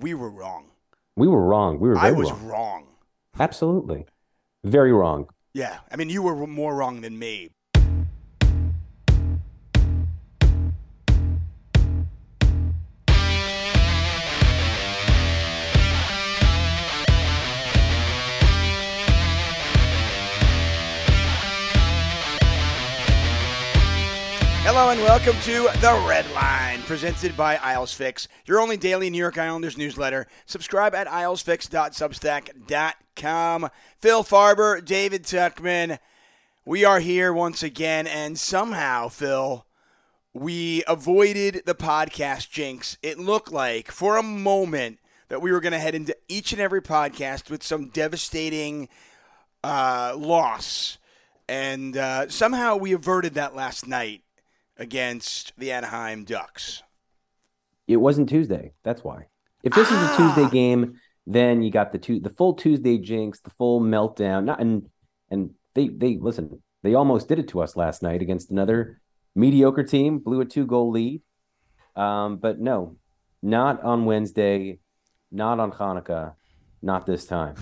we were wrong. We were wrong. We were wrong. I was wrong. wrong. Absolutely. Very wrong. Yeah, I mean, you were more wrong than me. And welcome to The Red Line, presented by Isles Fix, your only daily New York Islanders newsletter. Subscribe at islesfix.substack.com. Phil Farber, David Tuchman, we are here once again, and somehow, Phil, we avoided the podcast jinx. It looked like for a moment that we were going to head into each and every podcast with some devastating uh, loss. And uh, somehow we averted that last night against the Anaheim Ducks. It wasn't Tuesday. That's why. If this is a Tuesday Ah. game, then you got the two the full Tuesday jinx, the full meltdown. Not and and they they listen, they almost did it to us last night against another mediocre team, blew a two goal lead. Um, but no, not on Wednesday, not on Hanukkah, not this time.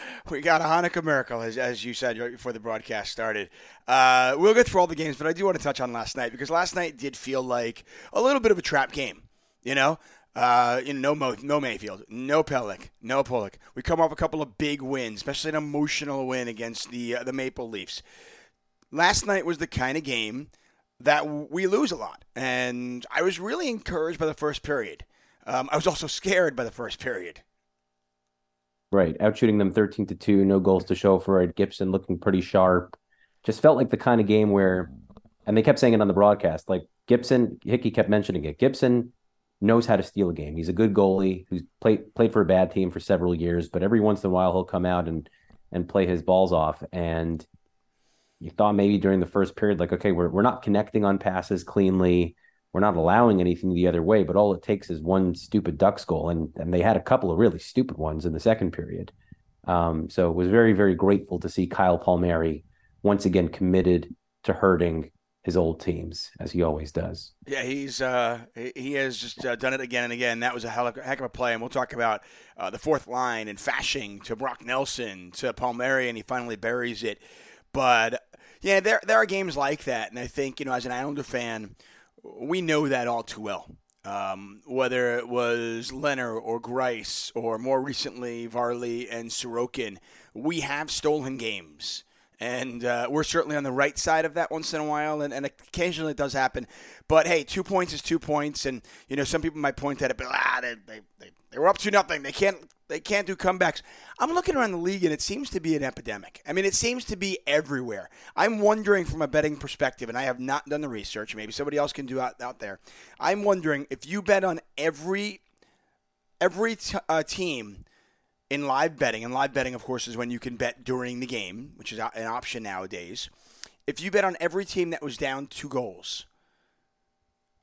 We got a Hanukkah miracle, as, as you said right before the broadcast started. Uh, we'll go through all the games, but I do want to touch on last night because last night did feel like a little bit of a trap game. You know, uh, you know, no Mo, no Mayfield, no Pelech, no Pulock. We come off a couple of big wins, especially an emotional win against the uh, the Maple Leafs. Last night was the kind of game that we lose a lot, and I was really encouraged by the first period. Um, I was also scared by the first period. Right. Out shooting them 13 to 2, no goals to show for it. Gibson looking pretty sharp. Just felt like the kind of game where, and they kept saying it on the broadcast, like Gibson, Hickey kept mentioning it. Gibson knows how to steal a game. He's a good goalie who's played played for a bad team for several years, but every once in a while he'll come out and and play his balls off. And you thought maybe during the first period, like, okay, we're we're not connecting on passes cleanly. We're not allowing anything the other way, but all it takes is one stupid Ducks goal, and and they had a couple of really stupid ones in the second period. Um, so it was very very grateful to see Kyle Palmieri once again committed to hurting his old teams as he always does. Yeah, he's uh, he- has just uh, done it again and again. That was a heck of a play, and we'll talk about uh, the fourth line and Fasching to Brock Nelson to Palmieri, and he finally buries it. But yeah, there there are games like that, and I think you know as an Islander fan, we know that all too well. Um, whether it was Lehner or Greiss or more recently Varley and Sorokin, we have stolen games. And uh, we're certainly on the right side of that once in a while, and, and occasionally it does happen. But hey, two points is two points, and you know some people might point at it, but ah, they, they, they, they were up to nothing. They can't they can't do comebacks. I'm looking around the league, and it seems to be an epidemic. I mean, it seems to be everywhere. I'm wondering from a betting perspective, and I have not done the research. Maybe somebody else can do out out there. I'm wondering if you bet on every every t- uh, team in live betting, and live betting, of course, is when you can bet during the game, which is an option nowadays. If you bet on every team that was down two goals,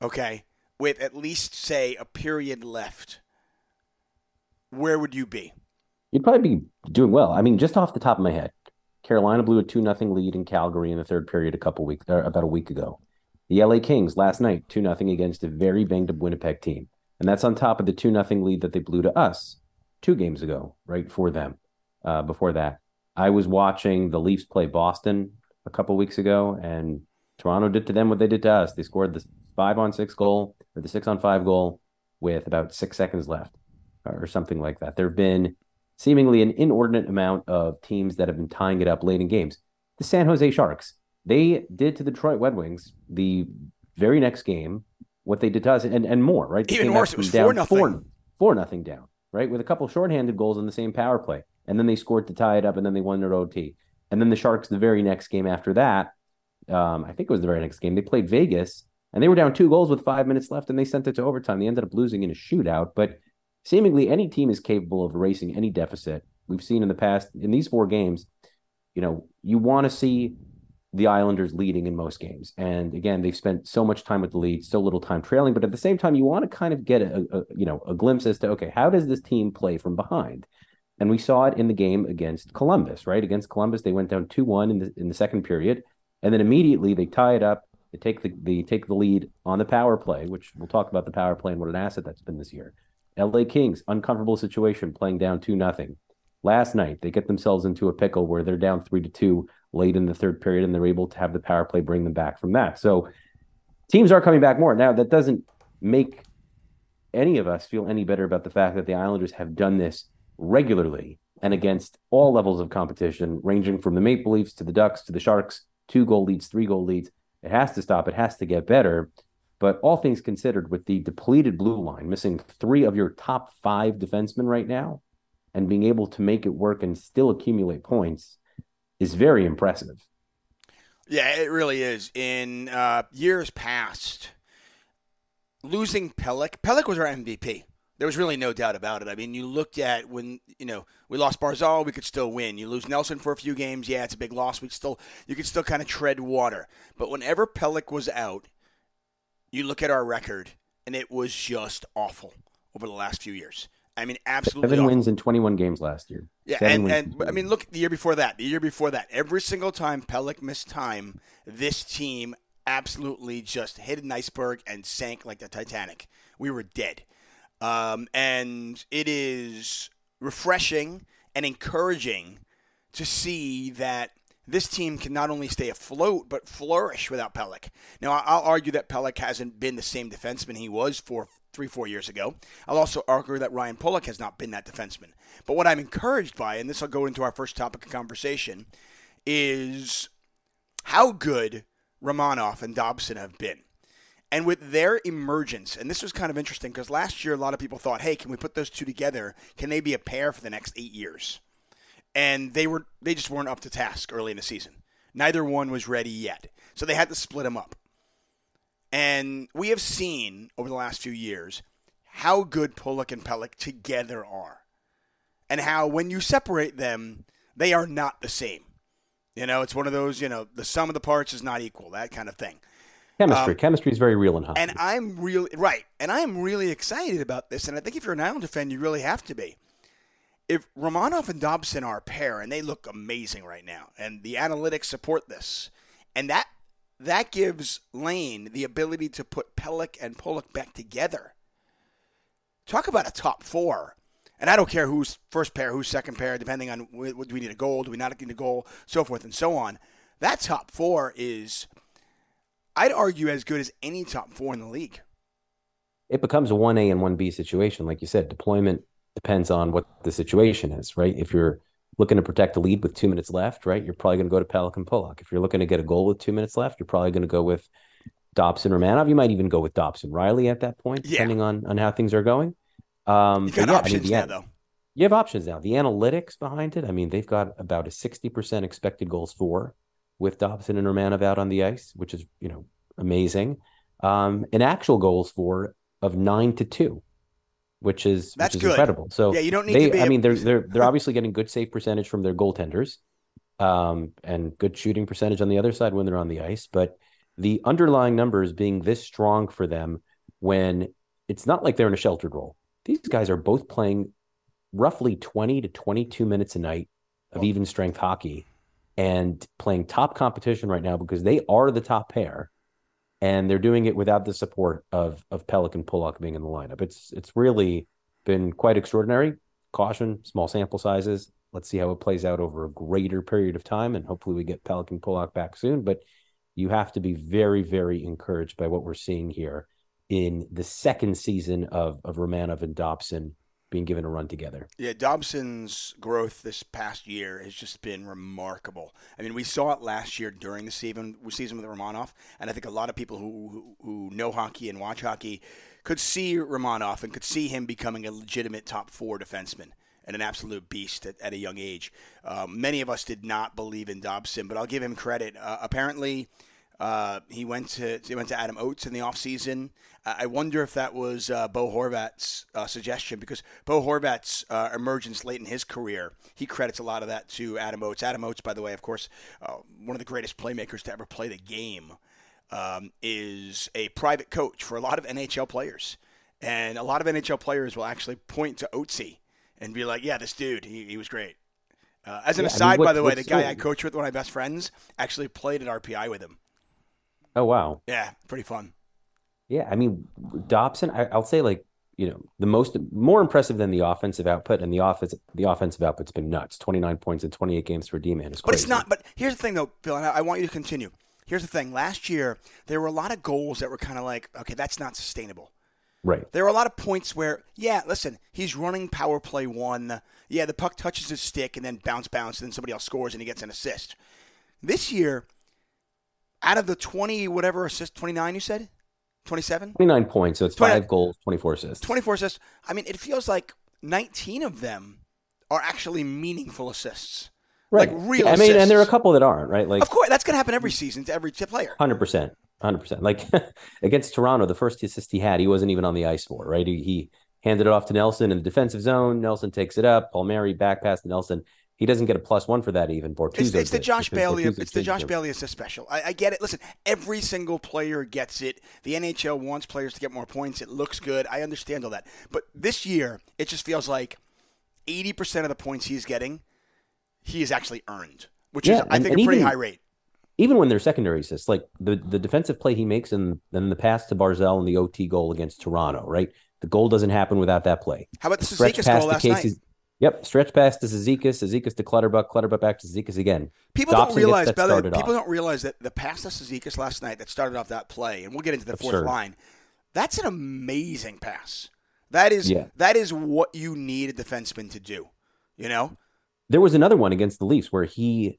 okay, with at least say a period left, where would you be? You'd probably be doing well. I mean, just off the top of my head, Carolina blew a two nothing lead in Calgary in the third period a couple weeks, or about a week ago. The LA Kings last night two nothing against a very banged up Winnipeg team, and that's on top of the two nothing lead that they blew to us two games ago, right for them. Uh, before that, I was watching the Leafs play Boston a couple weeks ago, and Toronto did to them what they did to us. They scored the five on six goal or the six on five goal with about six seconds left, or something like that. There have been seemingly an inordinate amount of teams that have been tying it up late in games. The San Jose Sharks, they did to the Detroit Red Wings the very next game what they did to us, and, and more, right? They Even worse, it was down 4-0. four, four nothing down, right? With a couple shorthanded goals in the same power play. And then they scored to tie it up, and then they won their OT. And then the Sharks, the very next game after that, um, I think it was the very next game, they played Vegas, and they were down two goals with five minutes left, and they sent it to overtime. They ended up losing in a shootout, but seemingly any team is capable of erasing any deficit. We've seen in the past in these four games, you know, you want to see the Islanders leading in most games. And again, they've spent so much time with the lead, so little time trailing. But at the same time, you want to kind of get a, a you know a glimpse as to okay, how does this team play from behind? And we saw it in the game against Columbus, right? Against Columbus, they went down two one in the in the second period, and then immediately they tie it up. They take the they take the lead on the power play, which we'll talk about the power play and what an asset that's been this year. LA Kings, uncomfortable situation, playing down 2 nothing. Last night, they get themselves into a pickle where they're down 3 to 2 late in the third period, and they're able to have the power play bring them back from that. So teams are coming back more. Now, that doesn't make any of us feel any better about the fact that the Islanders have done this regularly and against all levels of competition, ranging from the Maple Leafs to the Ducks to the Sharks, two goal leads, three goal leads. It has to stop. It has to get better. But all things considered, with the depleted blue line, missing three of your top five defensemen right now, and being able to make it work and still accumulate points is very impressive. Yeah, it really is. In uh, years past, losing Pelech, Pelech was our MVP. There was really no doubt about it. I mean, you looked at when you know we lost Barzal, we could still win. You lose Nelson for a few games, yeah, it's a big loss. We still you could still kind of tread water. But whenever Pelech was out, you look at our record, and it was just awful over the last few years. I mean, absolutely. Seven awful. wins in 21 games last year. Yeah, and, and I mean, look the year before that, the year before that, every single time Pelech missed time, this team absolutely just hit an iceberg and sank like the Titanic. We were dead. Um, and it is refreshing and encouraging to see that this team can not only stay afloat but flourish without Pelech. Now, I'll argue that Pelech hasn't been the same defenseman he was for three, four years ago. I'll also argue that Ryan Pulock has not been that defenseman. But what I'm encouraged by, and this will go into our first topic of conversation, is how good Romanov and Dobson have been. And with their emergence, and this was kind of interesting because last year a lot of people thought, hey, can we put those two together? Can they be a pair for the next eight years? And they were they just weren't up to task early in the season. Neither one was ready yet. So they had to split them up. And we have seen over the last few years how good Pulock and Pelech together are. And how when you separate them, they are not the same. You know, it's one of those, you know, the sum of the parts is not equal, that kind of thing. Chemistry. Um, Chemistry is very real in hockey. And I'm really right. And I'm really excited about this. And I think if you're an Islander fan, you really have to be. If Romanov and Dobson are a pair, and they look amazing right now, and the analytics support this, and that that gives Lane the ability to put Pelech and Pulock back together. Talk about a top four. And I don't care who's first pair, who's second pair, depending on do we need a goal, do we not need a goal, so forth and so on. That top four is I'd argue as good as any top four in the league. It becomes a 1A and 1B situation. Like you said, deployment depends on what the situation is, right? If you're looking to protect the lead with two minutes left, right, you're probably going to go to Pelech and Pulock. If you're looking to get a goal with two minutes left, you're probably going to go with Dobson or Manov. You might even go with Dobson Reilly at that point, depending yeah. on, on how things are going. Um, you got yeah, options I mean, now, though. You have options now. The analytics behind it, I mean, they've got about a 60% expected goals for with Dobson and Romanov out on the ice, which is you know amazing. Um, and actual goals for of nine to two, which is That's which is good. incredible. So yeah, you don't need they, to be. I mean, they're they're they're obviously getting good save percentage from their goaltenders, um, and good shooting percentage on the other side when they're on the ice. But the underlying numbers being this strong for them when it's not like they're in a sheltered role. These guys are both playing roughly 20 to 22 minutes a night of even strength hockey and playing top competition right now because they are the top pair and they're doing it without the support of of Pelech and Pulock being in the lineup. It's it's really been quite extraordinary. Caution, small sample sizes. Let's see how it plays out over a greater period of time, and hopefully we get Pelech and Pulock back soon. But you have to be very, very encouraged by what we're seeing here in the second season of of Romanov and Dobson being given a run together. Yeah, Dobson's growth this past year has just been remarkable. I mean, we saw it last year during the season, season with Romanov, and I think a lot of people who, who, know hockey and watch hockey could see Romanov and could see him becoming a legitimate top four defenseman and an absolute beast at, at a young age. Um, many of us did not believe in Dobson, but I'll give him credit. Uh, apparently, uh, he went to he went to Adam Oates in the offseason. I wonder if that was uh, Bo Horvat's uh, suggestion because Bo Horvat's uh, emergence late in his career, he credits a lot of that to Adam Oates. Adam Oates, by the way, of course, uh, one of the greatest playmakers to ever play the game, um, is a private coach for a lot of NHL players. And a lot of NHL players will actually point to Oatesy and be like, yeah, this dude, he, he was great. Uh, as an yeah, aside, I mean, what, by the way, the guy. I coach with, one of my best friends, actually played at RPI with him. Oh, wow. Yeah, pretty fun. Yeah, I mean Dobson. I, will say like you know, the most more impressive than the offensive output, and the offense the offensive output's been nuts. Twenty nine points in twenty eight games for D man is. But it's not. But here's the thing, though, Phil, and I, I want you to continue. Here's the thing. Last year, there were a lot of goals that were kind of like, okay, that's not sustainable. Right. There were a lot of points where, yeah, listen, he's running power play one. Yeah, the puck touches his stick and then bounce, bounce, and then somebody else scores and he gets an assist. This year, out of the 20, whatever assist, 29, you said? 27? 29 points. So it's 29 five goals, 24 assists. 24 assists. I mean, it feels like 19 of them are actually meaningful assists. Right. Like real I mean, and there are a couple that aren't, right? Like Of course, that's going to happen every season to every player. Hundred percent, hundred percent. Like against Toronto, the first assist he had, he wasn't even on the ice for. Right, he, he handed it off to Nelson in the defensive zone. Nelson takes it up. Palmieri back pass to Nelson. He doesn't get a plus one for that even. Bortuzzo It's, it's the Josh Bailey. It's the Josh. Bailey assist special. I, I get it. Listen, every single player gets it. The NHL wants players to get more points. It looks good. I understand all that. But this year, it just feels like eighty percent of the points he's getting, he has actually earned, which Yeah, is I think a pretty even- high rate. Even when they're secondary assists, like the, the defensive play he makes and then the pass to Barzal and the OT goal against Toronto, right? The goal doesn't happen without that play. How about the Suzuki goal last night? Yep, stretch pass to Cizikas, Cizikas to Clutterbuck, Clutterbuck back to Cizikas again. People Dobson don't realize, that way, people off. don't realize that the pass to Suzuki last night that started off that play, and we'll get into the fourth line. That's an amazing pass. That is Yeah. that is what you need a defenseman to do. You know, there was another one against the Leafs where he,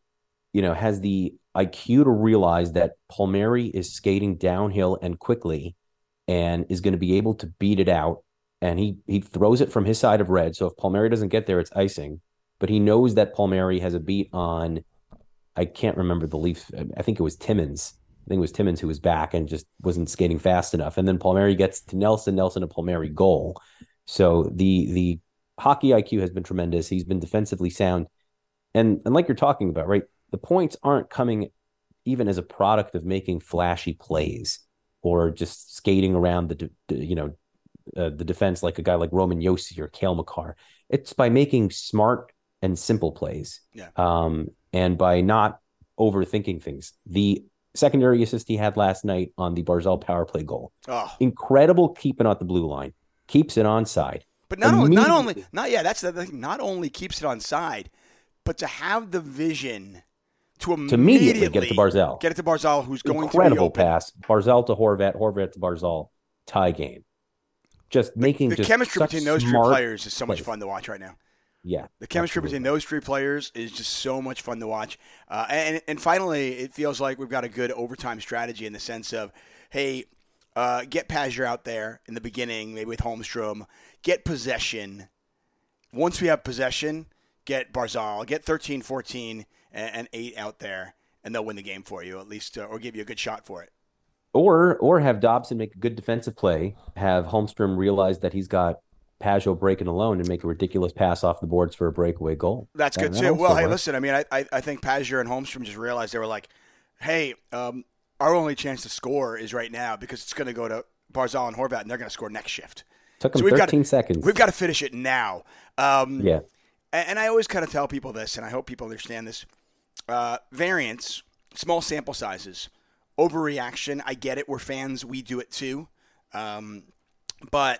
you know, has the IQ to realize that Palmieri is skating downhill and quickly and is going to be able to beat it out. And he he throws it from his side of red. So if Palmieri doesn't get there, it's icing. But he knows that Palmieri has a beat on I can't remember the Leafs. I think it was Timmins. I think it was Timmins who was back and just wasn't skating fast enough. And then Palmieri gets to Nelson, Nelson to Palmieri goal. So the the hockey IQ has been tremendous. He's been defensively sound. And and like you're talking about, right? The points aren't coming even as a product of making flashy plays or just skating around the you know uh, the defense like a guy like Roman Josi or Cale Makar. It's by making smart and simple plays. Yeah. Um, and by not overthinking things. The secondary assist he had last night on the Barzal power play goal. oh, Incredible keeping at the blue line. Keeps it onside. But not only, not only, not yeah. That's the thing. Not only keeps it on side, but to have the vision to immediately, To immediately get it to Barzal. Get it to Barzal, who's going Incredible to pass. Barzal to Horvat, Horvat to Barzal. Tie game. Just making The just chemistry between those three players is so much plays. fun to watch right now. Yeah. The chemistry absolutely. between those three players is just so much fun to watch. Uh, and, and finally, it feels like we've got a good overtime strategy in the sense of, hey, uh, get Pageau out there in the beginning, maybe with Holmstrom, get possession. Once we have possession, get Barzal, get 13, 14, and, and 8 out there, and they'll win the game for you, at least, uh, or give you a good shot for it. Or or have Dobson make a good defensive play, have Holmstrom realize that he's got Pageau breaking alone and make a ridiculous pass off the boards for a breakaway goal. That's good that too. Well, hey, works. listen. I mean, I, I, I think Pageau and Holmstrom just realized they were like, hey, um, our only chance to score is right now because it's going to go to Barzal and Horvat, and they're going to score next shift. Took So we've got- 13 seconds. We've got to finish it now. Um, yeah. and, and I always kind of tell people this, and I hope people understand this. Uh, variance, small sample sizes, overreaction. I get it. We're fans. We do it too. Um, but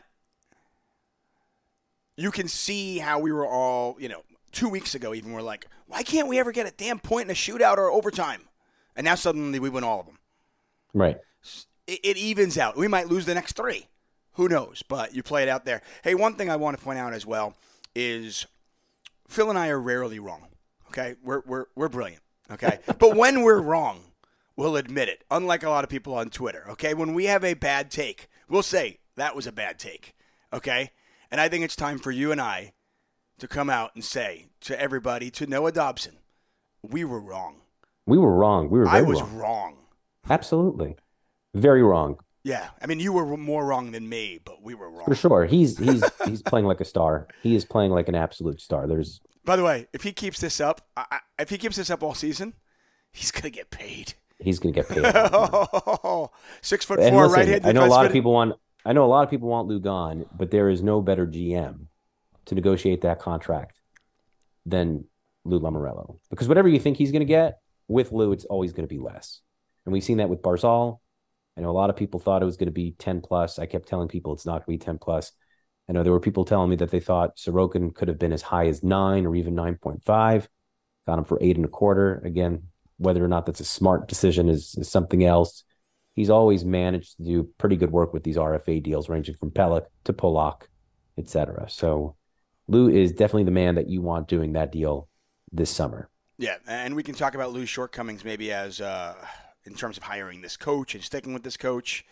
you can see how we were all, you know, two weeks ago even, we're like, why can't we ever get a damn point in a shootout or overtime? And now suddenly we win all of them. Right. It, it evens out. We might lose the next three. Who knows? But you play it out there. Hey, one thing I want to point out as well is Phil and I are rarely wrong. Okay, we're we're we're brilliant. Okay, but when we're wrong, we'll admit it. Unlike a lot of people on Twitter. Okay, when we have a bad take, we'll say that was a bad take. Okay, and I think it's time for you and I to come out and say to everybody, to Noah Dobson, we were wrong. We were wrong. We were I was wrong. wrong. Absolutely. Very wrong. Yeah, I mean, you were more wrong than me, but we were wrong. For sure. He's he's he's playing like a star. He is playing like an absolute star. There's By the way, if he keeps this up, I, if he keeps this up all season, he's gonna get paid. He's gonna get paid. Six foot four, right hand. I know a lot of people want I know a lot of people want Lou gone, but there is no better GM to negotiate that contract than Lou Lamoriello. Because whatever you think he's gonna get, with Lou, it's always gonna be less. And we've seen that with Barzal. I know a lot of people thought it was going to be 10 plus. I kept telling people it's not going to be 10 plus. I know there were people telling me that they thought Sorokin could have been as high as nine or even 9.5. Got him for eight and a quarter. Again, whether or not that's a smart decision is, is something else. He's always managed to do pretty good work with these RFA deals, ranging from Pelech to Pulock, etc. So Lou is definitely the man that you want doing that deal this summer. Yeah, and we can talk about Lou's shortcomings maybe as uh, in terms of hiring this coach and sticking with this coach.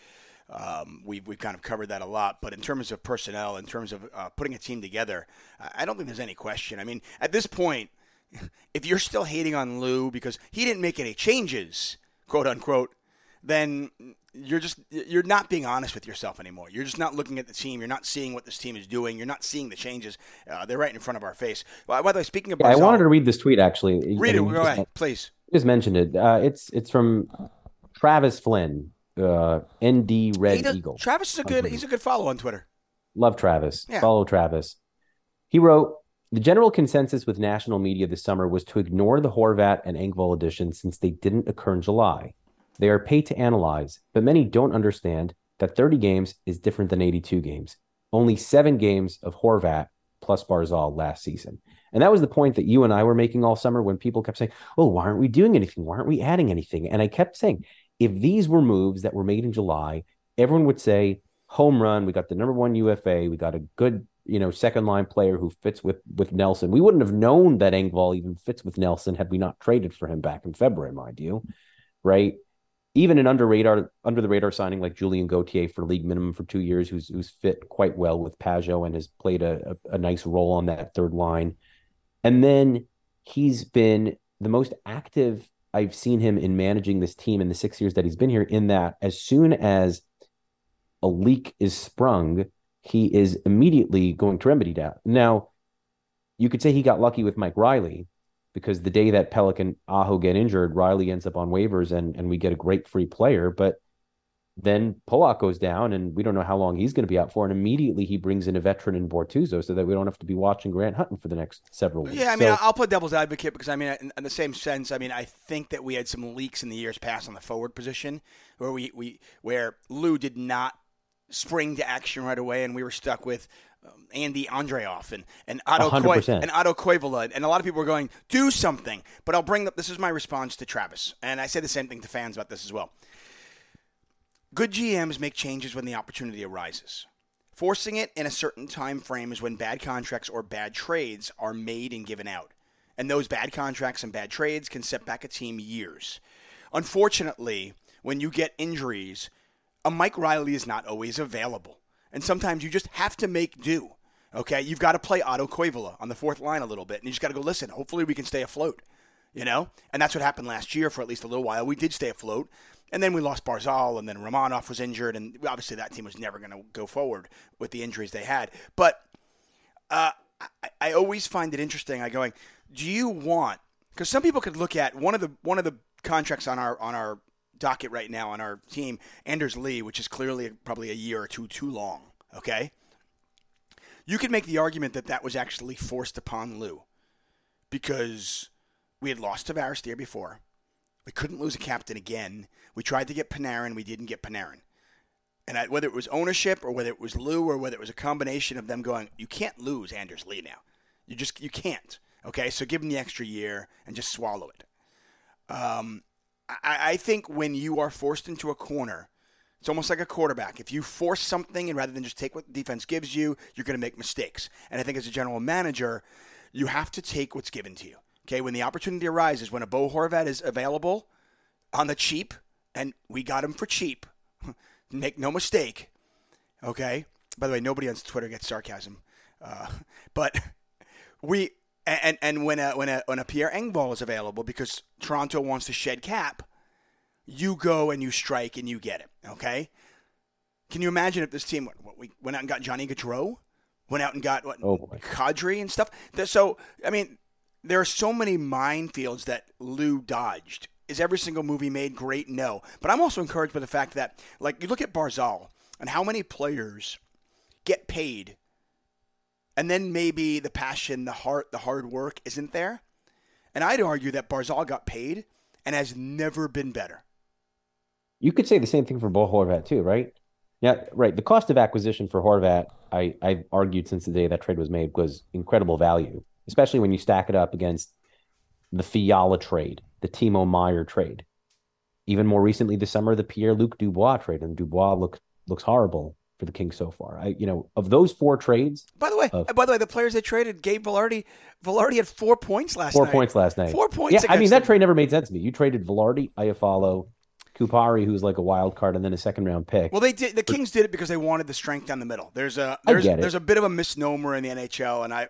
Um, we've, we've kind of covered that a lot. But in terms of personnel, in terms of uh, putting a team together, I don't think there's any question. I mean, at this point, if you're still hating on Lou because he didn't make any changes, quote unquote, then you're just you're not being honest with yourself anymore. You're just not looking at the team. You're not seeing what this team is doing. You're not seeing the changes. Uh, they're right in front of our face. Well, by the way, speaking of, yeah, I wanted to read this tweet actually. Read I mean, it. Go ahead, please. Just mentioned it. Uh, it's it's from Travis Flynn, uh, ND Red does, Eagle. Travis is a good. He's a good follow on Twitter. Love Travis. Yeah. Follow Travis. He wrote. The general consensus with national media this summer was to ignore the Horvat and Engvall additions since they didn't occur in July. They are paid to analyze, but many don't understand that 30 games is different than 82 games. Only seven games of Horvat plus Barzal last season. And that was the point that you and I were making all summer when people kept saying, Oh, why aren't we doing anything? Why aren't we adding anything? And I kept saying, if these were moves that were made in July, everyone would say home run. We got the number one UFA. We got a good, you know, second line player who fits with with Nelson. We wouldn't have known that Engvall even fits with Nelson had we not traded for him back in February, mind you, right? Even an under radar under the radar signing like Julien Gauthier for league minimum for two years, who's who's fit quite well with Pageau and has played a, a, a nice role on that third line, and then he's been the most active I've seen him in managing this team in the six years that he's been here. In that, as soon as a leak is sprung, he is immediately going to remedy that. Now, you could say he got lucky with Mike Reilly because the day that Pelech and Aho get injured, Reilly ends up on waivers and and we get a great free player. But then Pulock goes down, and we don't know how long he's going to be out for. And immediately he brings in a veteran in Bortuzzo, so that we don't have to be watching Grant Hutton for the next several weeks. Yeah, I mean, so, I'll play devil's advocate because I mean, in, in, the same sense, I mean, I think that we had some leaks in the years past on the forward position where we, we where Lou did not spring to action right away, and we were stuck with um, Andy Andreoff and and Otto Koiv, and Otto Koivula, and a lot of people were going do something. But I'll bring up this is my response to Travis, and I say the same thing to fans about this as well. Good GMs make changes when the opportunity arises. Forcing it in a certain time frame is when bad contracts or bad trades are made and given out. And those bad contracts and bad trades can set back a team years. Unfortunately, when you get injuries, a Mike Reilly is not always available. And sometimes you just have to make do. Okay? You've got to play Otto Koivula on the fourth line a little bit. And you just got to go, listen, hopefully we can stay afloat. You know? And that's what happened last year for at least a little while. We did stay afloat. And then we lost Barzal, and then Romanov was injured, and obviously that team was never going to go forward with the injuries they had. But uh, I, I, always find it interesting. I going, do you want? Because some people could look at one of the one of the contracts on our on our docket right now on our team, Anders Lee, which is clearly probably a year or two too long. Okay, you could make the argument that that was actually forced upon Lou because we had lost Tavares the year before. We couldn't lose a captain again. We tried to get Panarin. We didn't get Panarin. And I, whether it was ownership or whether it was Lou or whether it was a combination of them going, you can't lose Anders Lee now. You just you can't. Okay, so give him the extra year and just swallow it. Um, I, I think when you are forced into a corner, it's almost like a quarterback. If you force something and rather than just take what the defense gives you, you're going to make mistakes. And I think as a general manager, you have to take what's given to you. Okay, when the opportunity arises, when a Bo Horvat is available on the cheap, and we got him for cheap, make no mistake. Okay. By the way, nobody on Twitter gets sarcasm, uh, but we and and when a when a when a Pierre Engvall is available because Toronto wants to shed cap, you go and you strike and you get it. Okay. Can you imagine if this team what, we went out and got Johnny Gaudreau, went out and got what oh Kadri and stuff? So I mean, there are so many minefields that Lou dodged. Is every single movie made great? No. But I'm also encouraged by the fact that, like, you look at Barzal and how many players get paid, and then maybe the passion, the heart, the hard work isn't there. And I'd argue that Barzal got paid and has never been better. You could say the same thing for Bo Horvat too, right? Yeah, right. The cost of acquisition for Horvat, I, I've argued since the day that trade was made, was incredible value, especially when you stack it up against the Fiala trade, the Timo Meier trade. Even more recently this summer, the Pierre Luc Dubois trade, and Dubois look, looks horrible for the Kings so far. I, you know, of those four trades. By the way, of, by the way, the players they traded, Gabe Vilardi, Vilardi had four points last four night. Four points last night. Four points. Yeah, I mean that them. trade never made sense to me. You traded Vilardi, Iafallo, Kupari, who's like a wild card, and then a second round pick. Well, they did. The Kings did it because they wanted the strength down the middle. There's a there's there's a bit of a misnomer in the NHL, and I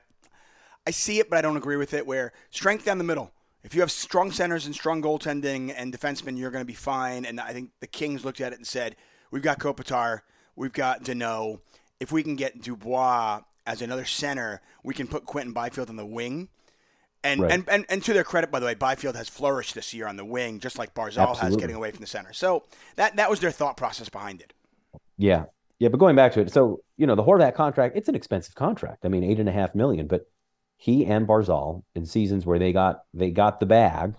I see it, but I don't agree with it. Where strength down the middle. If you have strong centers and strong goaltending and defensemen, you're going to be fine. And I think the Kings looked at it and said, "We've got Kopitar, we've got Danault If we can get Dubois as another center, we can put Quentin Byfield on the wing." And, right. and, and and to their credit, by the way, Byfield has flourished this year on the wing, just like Barzal Absolutely. has getting away from the center. So that that was their thought process behind it. Yeah, yeah. But going back to it, so you know the Horvat contract, it's an expensive contract. I mean, eight and a half million. But he and Barzal in seasons where they got they got the bag,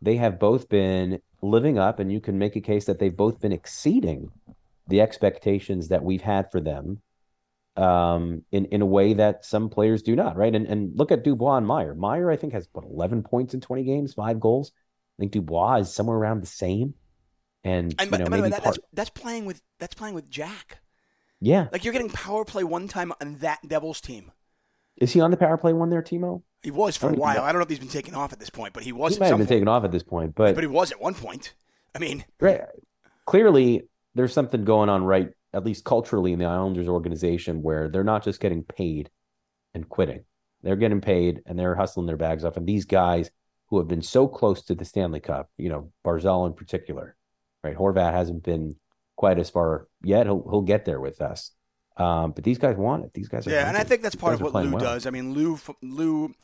they have both been living up, and you can make a case that they've both been exceeding the expectations that we've had for them um, in in a way that some players do not, right? And and look at Dubois and Meyer. Meier, I think, has what eleven points in twenty games, five goals. I think Dubois is somewhere around the same. And, and you know, by the way, maybe that, part... that's, that's playing with that's playing with Jack. Yeah, like you're getting power play one time on that Devils team. Is he on the power play one there, Timo? He was for a while. I don't know if he's been taken off at this point, but he was. He might have been point. taken off at this point, but but he was at one point. I mean, right. Clearly, there's something going on right at least culturally in the Islanders organization where they're not just getting paid and quitting. They're getting paid and they're hustling their bags off. And these guys who have been so close to the Stanley Cup, you know, Barzal in particular, right? Horvat hasn't been quite as far yet. He'll he'll get there with us. Um, but these guys want it. These guys are yeah, and I think that's part of what Lou well. does. I mean, Lou Lou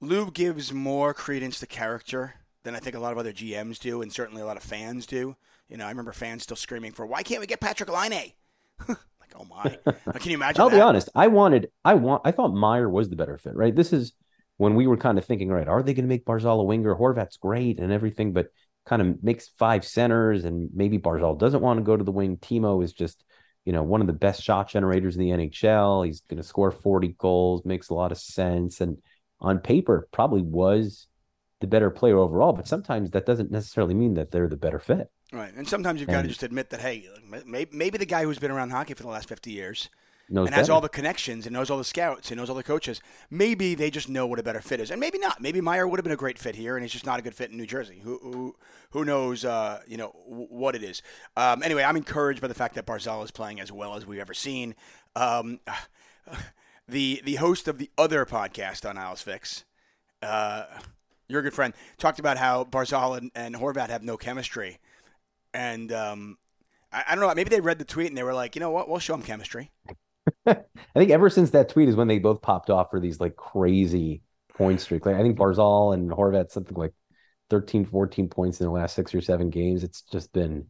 Lou gives more credence to character than I think a lot of other GMs do, and certainly a lot of fans do. You know, I remember fans still screaming for why can't we get Patrik Laine? like, oh my! Can you imagine? I'll that? be honest. I wanted, I want, I thought Meier was the better fit. Right. This is when we were kind of thinking, right? Are they going to make Barzal a winger? Horvat's great and everything, but kind of makes five centers, and maybe Barzal doesn't want to go to the wing. Timo is just, you know, one of the best shot generators in the NHL. He's going to score forty goals. Makes a lot of sense, and on paper, probably was the better player overall. But sometimes that doesn't necessarily mean that they're the better fit. Right, and sometimes you've got to just admit that hey, maybe, maybe the guy who's been around hockey for the last fifty years knows and has all the connections and knows all the scouts and knows all the coaches, maybe they just know what a better fit is, and maybe not. Maybe Meier would have been a great fit here, and he's just not a good fit in New Jersey. Who who, who knows? Uh, you know what it is. Um, anyway, I'm encouraged by the fact that Barzal is playing as well as we've ever seen. Um, the the host of the other podcast on Isles Fix. Uh, your good friend talked about how Barzal and, and Horvat have no chemistry. And um, I, I, don't know. Maybe they read the tweet and they were like, you know what? We'll show them chemistry. I think ever since that tweet is when they both popped off for these like crazy point streak. Like I think Barzal and Horvat something like 13, 14 points in the last six or seven games. It's just been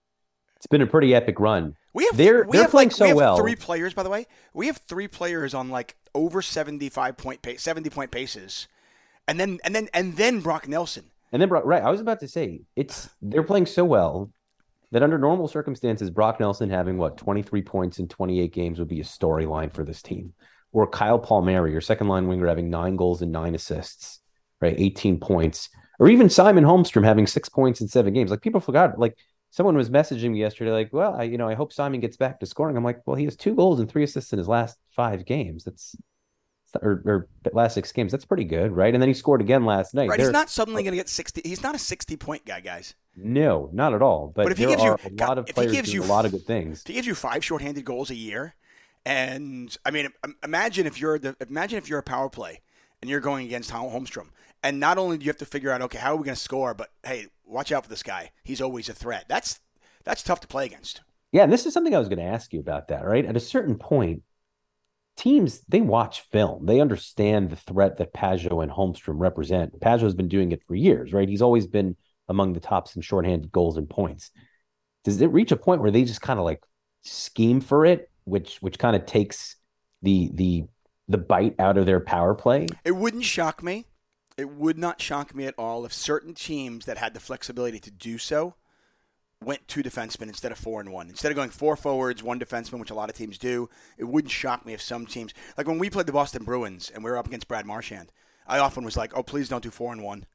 it's been a pretty epic run. We have they're we they're have playing like, so we have well. Three players, by the way. We have three players on like over seventy five point pace, seventy point paces, and then and then and then Brock Nelson. And then Brock, right, I was about to say it's they're playing so well that under normal circumstances, Brock Nelson having what 23 points in 28 games would be a storyline for this team. Or Kyle Palmieri, your second line winger, having nine goals and nine assists, right? 18 points. Or even Simon Holmstrom having six points in seven games. Like people forgot, like someone was messaging me yesterday, like, well, I, you know, I hope Simon gets back to scoring. I'm like, well, he has two goals and three assists in his last five games. That's or, or last six games. That's pretty good, right? And then he scored again last night. Right, There- he's not suddenly going to get sixty. He's not a sixty point guy, guys. No, not at all. But, But if he gives you- a lot of players gives doing you a lot of good things. If he gives you five shorthanded goals a year, and I mean, imagine if you're the imagine if you're a power play and you're going against Holmstrom, and not only do you have to figure out okay how are we going to score, but hey, watch out for this guy. He's always a threat. That's that's tough to play against. Yeah, and this is something I was going to ask you about that, right? At a certain point, teams they watch film. They understand the threat that Pageau and Holmstrom represent. Pageau's been doing it for years, right? He's always been among the tops in shorthanded goals and points. Does it reach a point where they just kind of like scheme for it, which which kind of takes the the the bite out of their power play? It wouldn't shock me. It would not shock me at all if certain teams that had the flexibility to do so went two defensemen instead of four and one. Instead of going four forwards, one defenseman, which a lot of teams do, it wouldn't shock me if some teams, like when we played the Boston Bruins and we were up against Brad Marchand, I often was like, oh, please don't do four and one.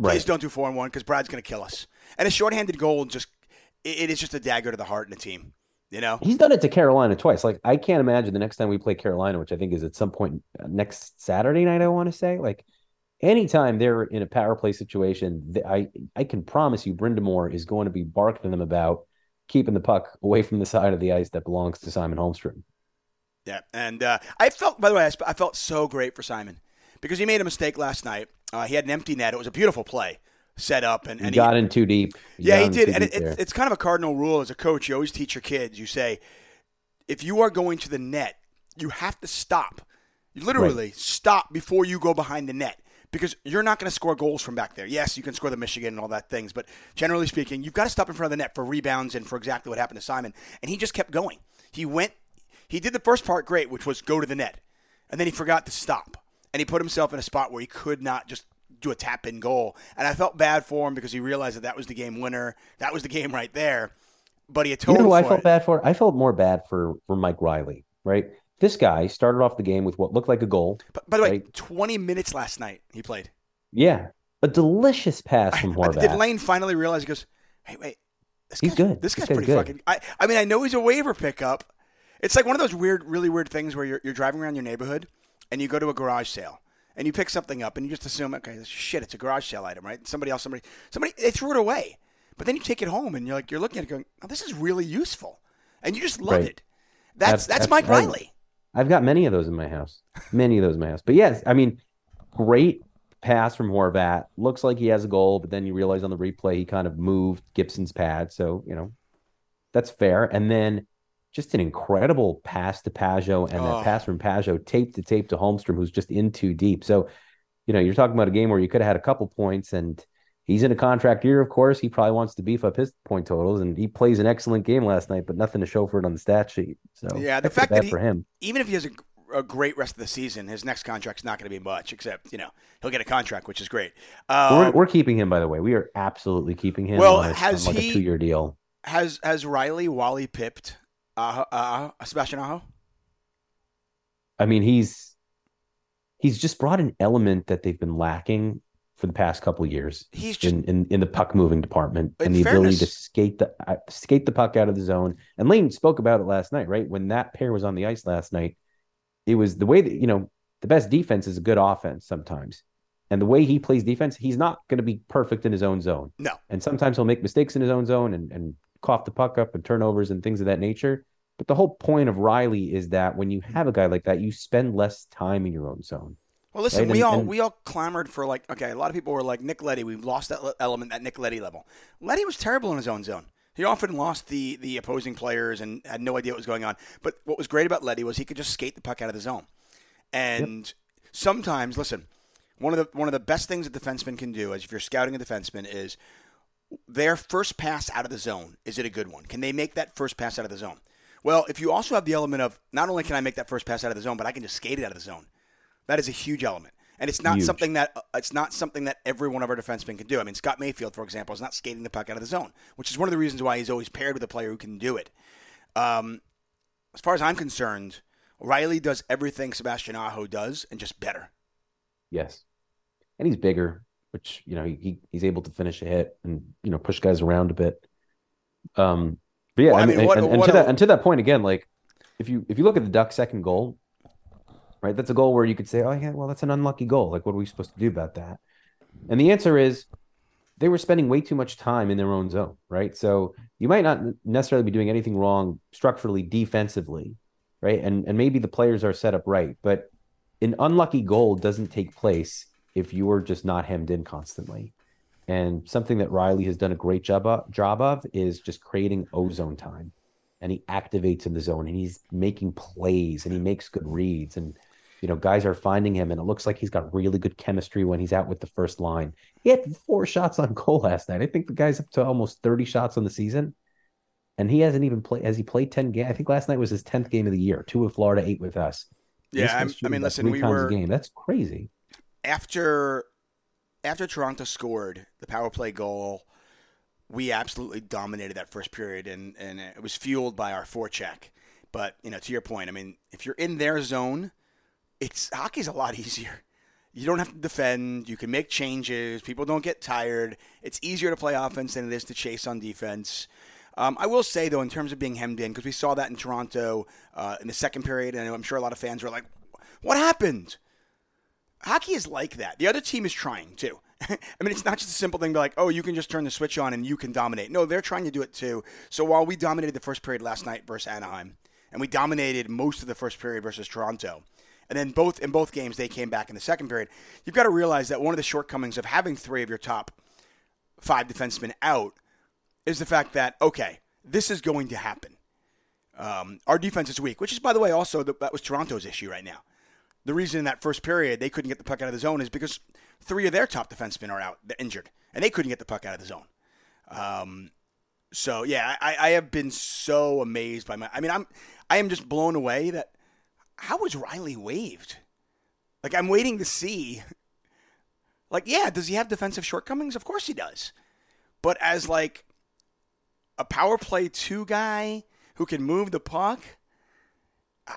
Please don't do four and one because Brad's going to kill us. And a shorthanded goal just, it, it is just a dagger to the heart and the team. You know? He's done it to Carolina twice. Like I can't imagine the next time we play Carolina, which I think is at some point uh, next Saturday night. I want to say like anytime they're in a power play situation, I I can promise you, Brind'Amour is going to be barking to them about keeping the puck away from the side of the ice that belongs to Simon Holmstrom. Yeah, and uh, I felt, by the way, I, sp- I felt so great for Simon because he made a mistake last night. Uh, he had an empty net. It was a beautiful play set up, and, He and got in too deep. yeah, he did. And it, there. it, it's kind of a cardinal rule as a coach. You always teach your kids. You say, if you are going to the net, you have to stop. You literally stop before you go behind the net because you're not going to score goals from back there. Yes, you can score the Michigan and all that things, but generally speaking, you've got to stop in front of the net for rebounds and for exactly what happened to Simon. And he just kept going. He went. He did the first part great, which was go to the net, and then he forgot to stop, and he put himself in a spot where he could not just do a tap in goal. And I felt bad for him because he realized that that was the game winner. That was the game right there. But he You atoned know who I felt it. bad for? I felt more bad for for Mike Reilly, right? This guy started off the game with what looked like a goal. But, by the way, Right. 20 minutes last night he played. Yeah. A delicious pass from Horvat. did Lane finally realize? He goes, "Hey, wait, this He's guy's, good. This This guy's guy's pretty good. fucking." I, I mean, I know he's a waiver pickup. It's like one of those weird, really weird things where you're, you're driving around your neighborhood and you go to a garage sale and you pick something up and you just assume, okay, this shit, it's a garage sale item, right? Somebody else, somebody, somebody, they threw it away, but then you take it home and you're like, you're looking at it going, oh, this is really useful, and you just love Right. it. That's Ab- that's Mike Reilly. I've got many of those in my house. Many of those in my house. But yes, I mean, great pass from Horvat. Looks like he has a goal, but then you realize on the replay he kind of moved Gibson's pad. So, you know, that's fair. And then just an incredible pass to Pageau and Oh. that pass from Pageau tape to tape to Holmstrom, who's just in too deep. So, you know, you're talking about a game where you could have had a couple points and he's in a contract year, of course. He probably wants to beef up his point totals and he plays an excellent game last night, but nothing to show for it on the stat sheet. So Yeah, the fact that he- for him. even if he has a, a great rest of the season, his next contract's not going to be much, except you know he'll get a contract, which is great. We're, Um, we're keeping him, by the way. We are absolutely keeping him. Well, on, a- has on like he- a two-year deal. has has Reilly Wally pipped uh, uh, Sebastian Aho? I mean, he's he's just brought an element that they've been lacking for the past couple of years He's just in, in in the puck moving department and the ability to skate the uh, skate the puck out of the zone. And Lane spoke about it last night, right? When that pair was on the ice last night, it was the way that you know the best defense is a good offense sometimes. And the way he plays defense, he's not going to be perfect in his own zone. no. And sometimes he'll make mistakes in his own zone and, and cough the puck up and turnovers and things of that nature. But the whole point of Reilly is that when you have a guy like that, you spend less time in your own zone. Well, listen, Right, we and- all and- we all clamored for like okay. A lot of people were like Nick Leddy. We've lost that element, that Nick Leddy level. Leddy was terrible in his own zone. He often lost the the opposing players and had no idea what was going on. But what was great about Leddy was he could just skate the puck out of the zone. And sometimes, listen, one of the one of the best things a defenseman can do is if you're scouting a defenseman is their first pass out of the zone. Is it a good one? Can they make that first pass out of the zone? Well, if you also have the element of not only can I make that first pass out of the zone, but I can just skate it out of the zone. That is a huge element, and it's not Huge. something that uh, it's not something that every one of our defensemen can do. I mean, Scott Mayfield, for example, is not skating the puck out of the zone, which is one of the reasons why he's always paired with a player who can do it. Um, as far as I'm concerned, Reilly does everything Sebastian Aho does, and just better. Yes. And he's bigger, which, you know, he, he's able to finish a hit and, you know, push guys around a bit. Um, but yeah, Well, I mean, mean, what- and, and what to a- that and to that point again, like if you if you look at the Ducks' second goal, right, that's a goal where you could say, oh yeah, well that's an unlucky goal. Like, what are we supposed to do about that? And the answer is they were spending way too much time in their own zone, right? So you might not necessarily be doing anything wrong structurally, defensively, right? And and maybe the players are set up right, but an unlucky goal doesn't take place if you're just not hemmed in constantly. And something that Reilly has done a great job of, job of is just creating ozone time. And he activates in the zone and he's making plays and he makes good reads. And, you know, guys are finding him and it looks like he's got really good chemistry when he's out with the first line. He had four shots on goal last night. I think the guy's up to almost 30 shots on the season. And he hasn't even played, has he played 10 games? I think last night was his 10th game of the year, two with Florida, eight with us. Yeah, I'm, I mean, listen, we were a game. That's crazy. After after Toronto scored the power play goal, we absolutely dominated that first period, and, and it was fueled by our forecheck. But you know, to your point, I mean, if you're in their zone, it's hockey's a lot easier. You don't have to defend. You can make changes. People don't get tired. It's easier to play offense than it is to chase on defense. Um, I will say though, in terms of being hemmed in, because we saw that in Toronto uh, in the second period, and I'm sure a lot of fans were like, "What happened?" Hockey is like that. The other team is trying too. I mean, it's not just a simple thing like, oh, you can just turn the switch on and you can dominate. No, they're trying to do it too. So while we dominated the first period last night versus Anaheim, and we dominated most of the first period versus Toronto, and then both in both games they came back in the second period. You've got to realize that one of the shortcomings of having three of your top five defensemen out is the fact that okay, this is going to happen. Um, our defense is weak, which is, by the way, also the, that was Toronto's issue right now. The reason in that first period they couldn't get the puck out of the zone is because three of their top defensemen are out, they're injured, and they couldn't get the puck out of the zone. Um, so yeah, I, I have been so amazed by my. I mean, I'm I am just blown away that how was Reilly waived? Like I'm waiting to see. Like, yeah, does he have defensive shortcomings? Of course he does. But as like a power play two guy who can move the puck,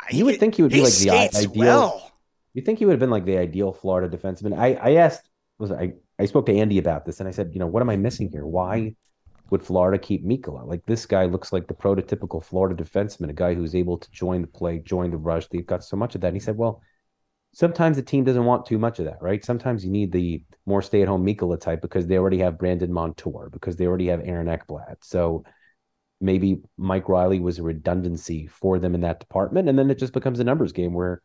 you would think he would be like the ideal. Well. You think he would have been like the ideal Florida defenseman? I, I asked, was I, I spoke to Andy about this, and I said, you know, what am I missing here? Why would Florida keep Mikkola? Like this guy looks like the prototypical Florida defenseman, a guy who's able to join the play, join the rush. They've got so much of that. And he said, well, sometimes the team doesn't want too much of that, right? Sometimes you need the more stay-at-home Mikkola type because they already have Brandon Montour, because they already have Aaron Ekblad. So maybe Mike Reilly was a redundancy for them in that department, and then it just becomes a numbers game where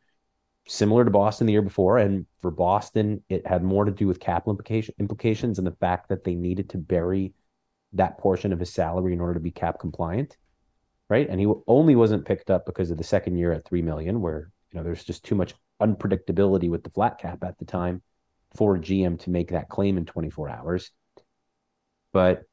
similar to Boston the year before. And for Boston, it had more to do with cap implication, implications and the fact that they needed to bury that portion of his salary in order to be cap compliant. Right. And he only wasn't picked up because of the second year at three million, where you know there's just too much unpredictability with the flat cap at the time for GM to make that claim in 24 hours. But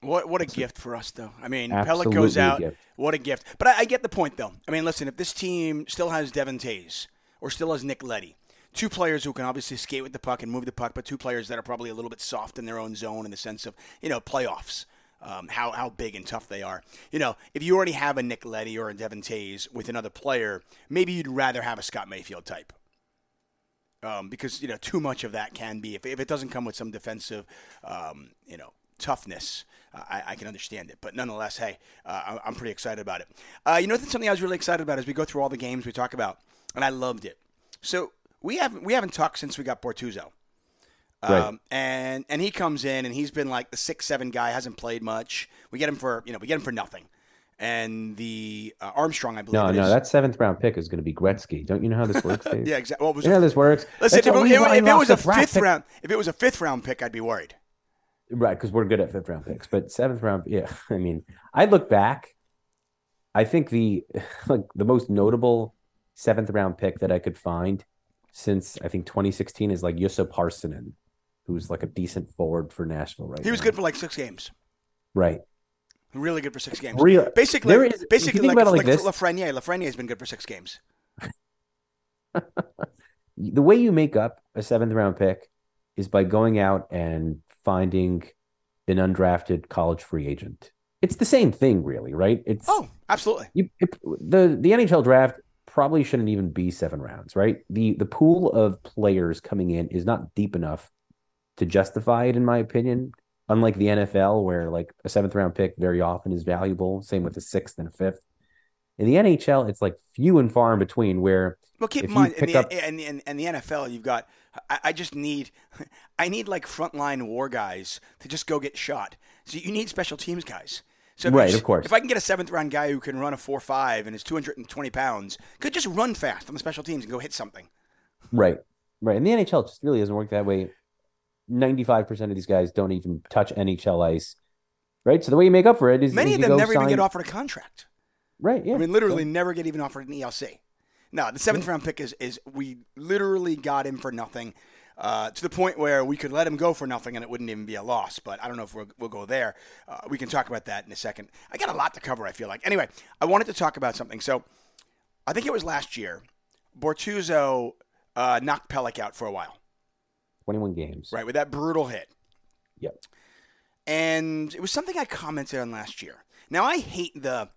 what what a gift for us, though. I mean, Absolutely goes out. What a gift. But I, I get the point, though. I mean, listen, if this team still has Devon Toews or still has Nick Leddy, two players who can obviously skate with the puck and move the puck, but two players that are probably a little bit soft in their own zone in the sense of you know playoffs. Um, how how big and tough they are. You know, if you already have a Nick Leddy or a Devon Toews with another player, maybe you'd rather have a Scott Mayfield type. Um, because you know too much of that can be if, if it doesn't come with some defensive, um, you know, toughness. Uh, I, I can understand it, but nonetheless, hey, uh, I'm pretty excited about it. Uh, you know, something I was really excited about as we go through all the games we talk about, and I loved it. So we haven't we haven't talked since we got Bortuzzo. Right. Um, and and he comes in and he's been like the six seven guy hasn't played much. We get him for you know we get him for nothing. And the uh, Armstrong, I believe. no, no, is. that seventh round pick is going to be Gretzky. Don't you know how this works, Dave? yeah, exactly. Well, it was You know how this works? listen, if That's it, if it was a fifth pick. round, if it was a fifth round pick, I'd be worried. Right, because we're good at fifth round picks. But seventh round, yeah. I mean, I look back. I think the like the most notable seventh round pick that I could find since I think 2016 is like Juuso Pärssinen, who's like a decent forward for Nashville right He was now. good for like six games. Right. Really good for six games. Real- basically, is- basically think like, about like like this- Lafreniere. Lafreniere's been good for six games. The way you make up a seventh round pick is by going out and finding an undrafted college free agent. It's the same thing, really, right? It's Oh, absolutely. you, it, the the NHL draft probably shouldn't even be seven rounds, right? The the pool of players coming in is not deep enough to justify it, in my opinion. Unlike the NFL, where like a seventh round pick very often is valuable, same with a sixth and a fifth. In the NHL, it's like few and far in between. Where Well, keep in mind, in the, up- in, in, in the NFL, you've got. I, I just need, I need like frontline war guys to just go get shot. So you need special teams guys. So Right, of course. If I can get a seventh round guy who can run a four five and is two hundred and twenty pounds, could just run fast on the special teams and go hit something. right, right, And the NHL, just really doesn't work that way. Ninety five percent of these guys don't even touch NHL ice, right? So the way you make up for it is Many of them go never even sign- get offered a contract. Right, yeah. I mean, literally never get even offered an ELC. No, the seventh round pick is is we literally got him for nothing, uh, to the point where we could let him go for nothing and it wouldn't even be a loss. But I don't know if we'll, we'll go there. Uh, we can talk about that in a second. I got a lot to cover. I feel like. Anyway, I wanted to talk about something. So, I think it was last year, Bortuzzo uh, knocked Pelech out for a while, Twenty one games. right, with that brutal hit. Yep. and it was something I commented on last year. Now I hate the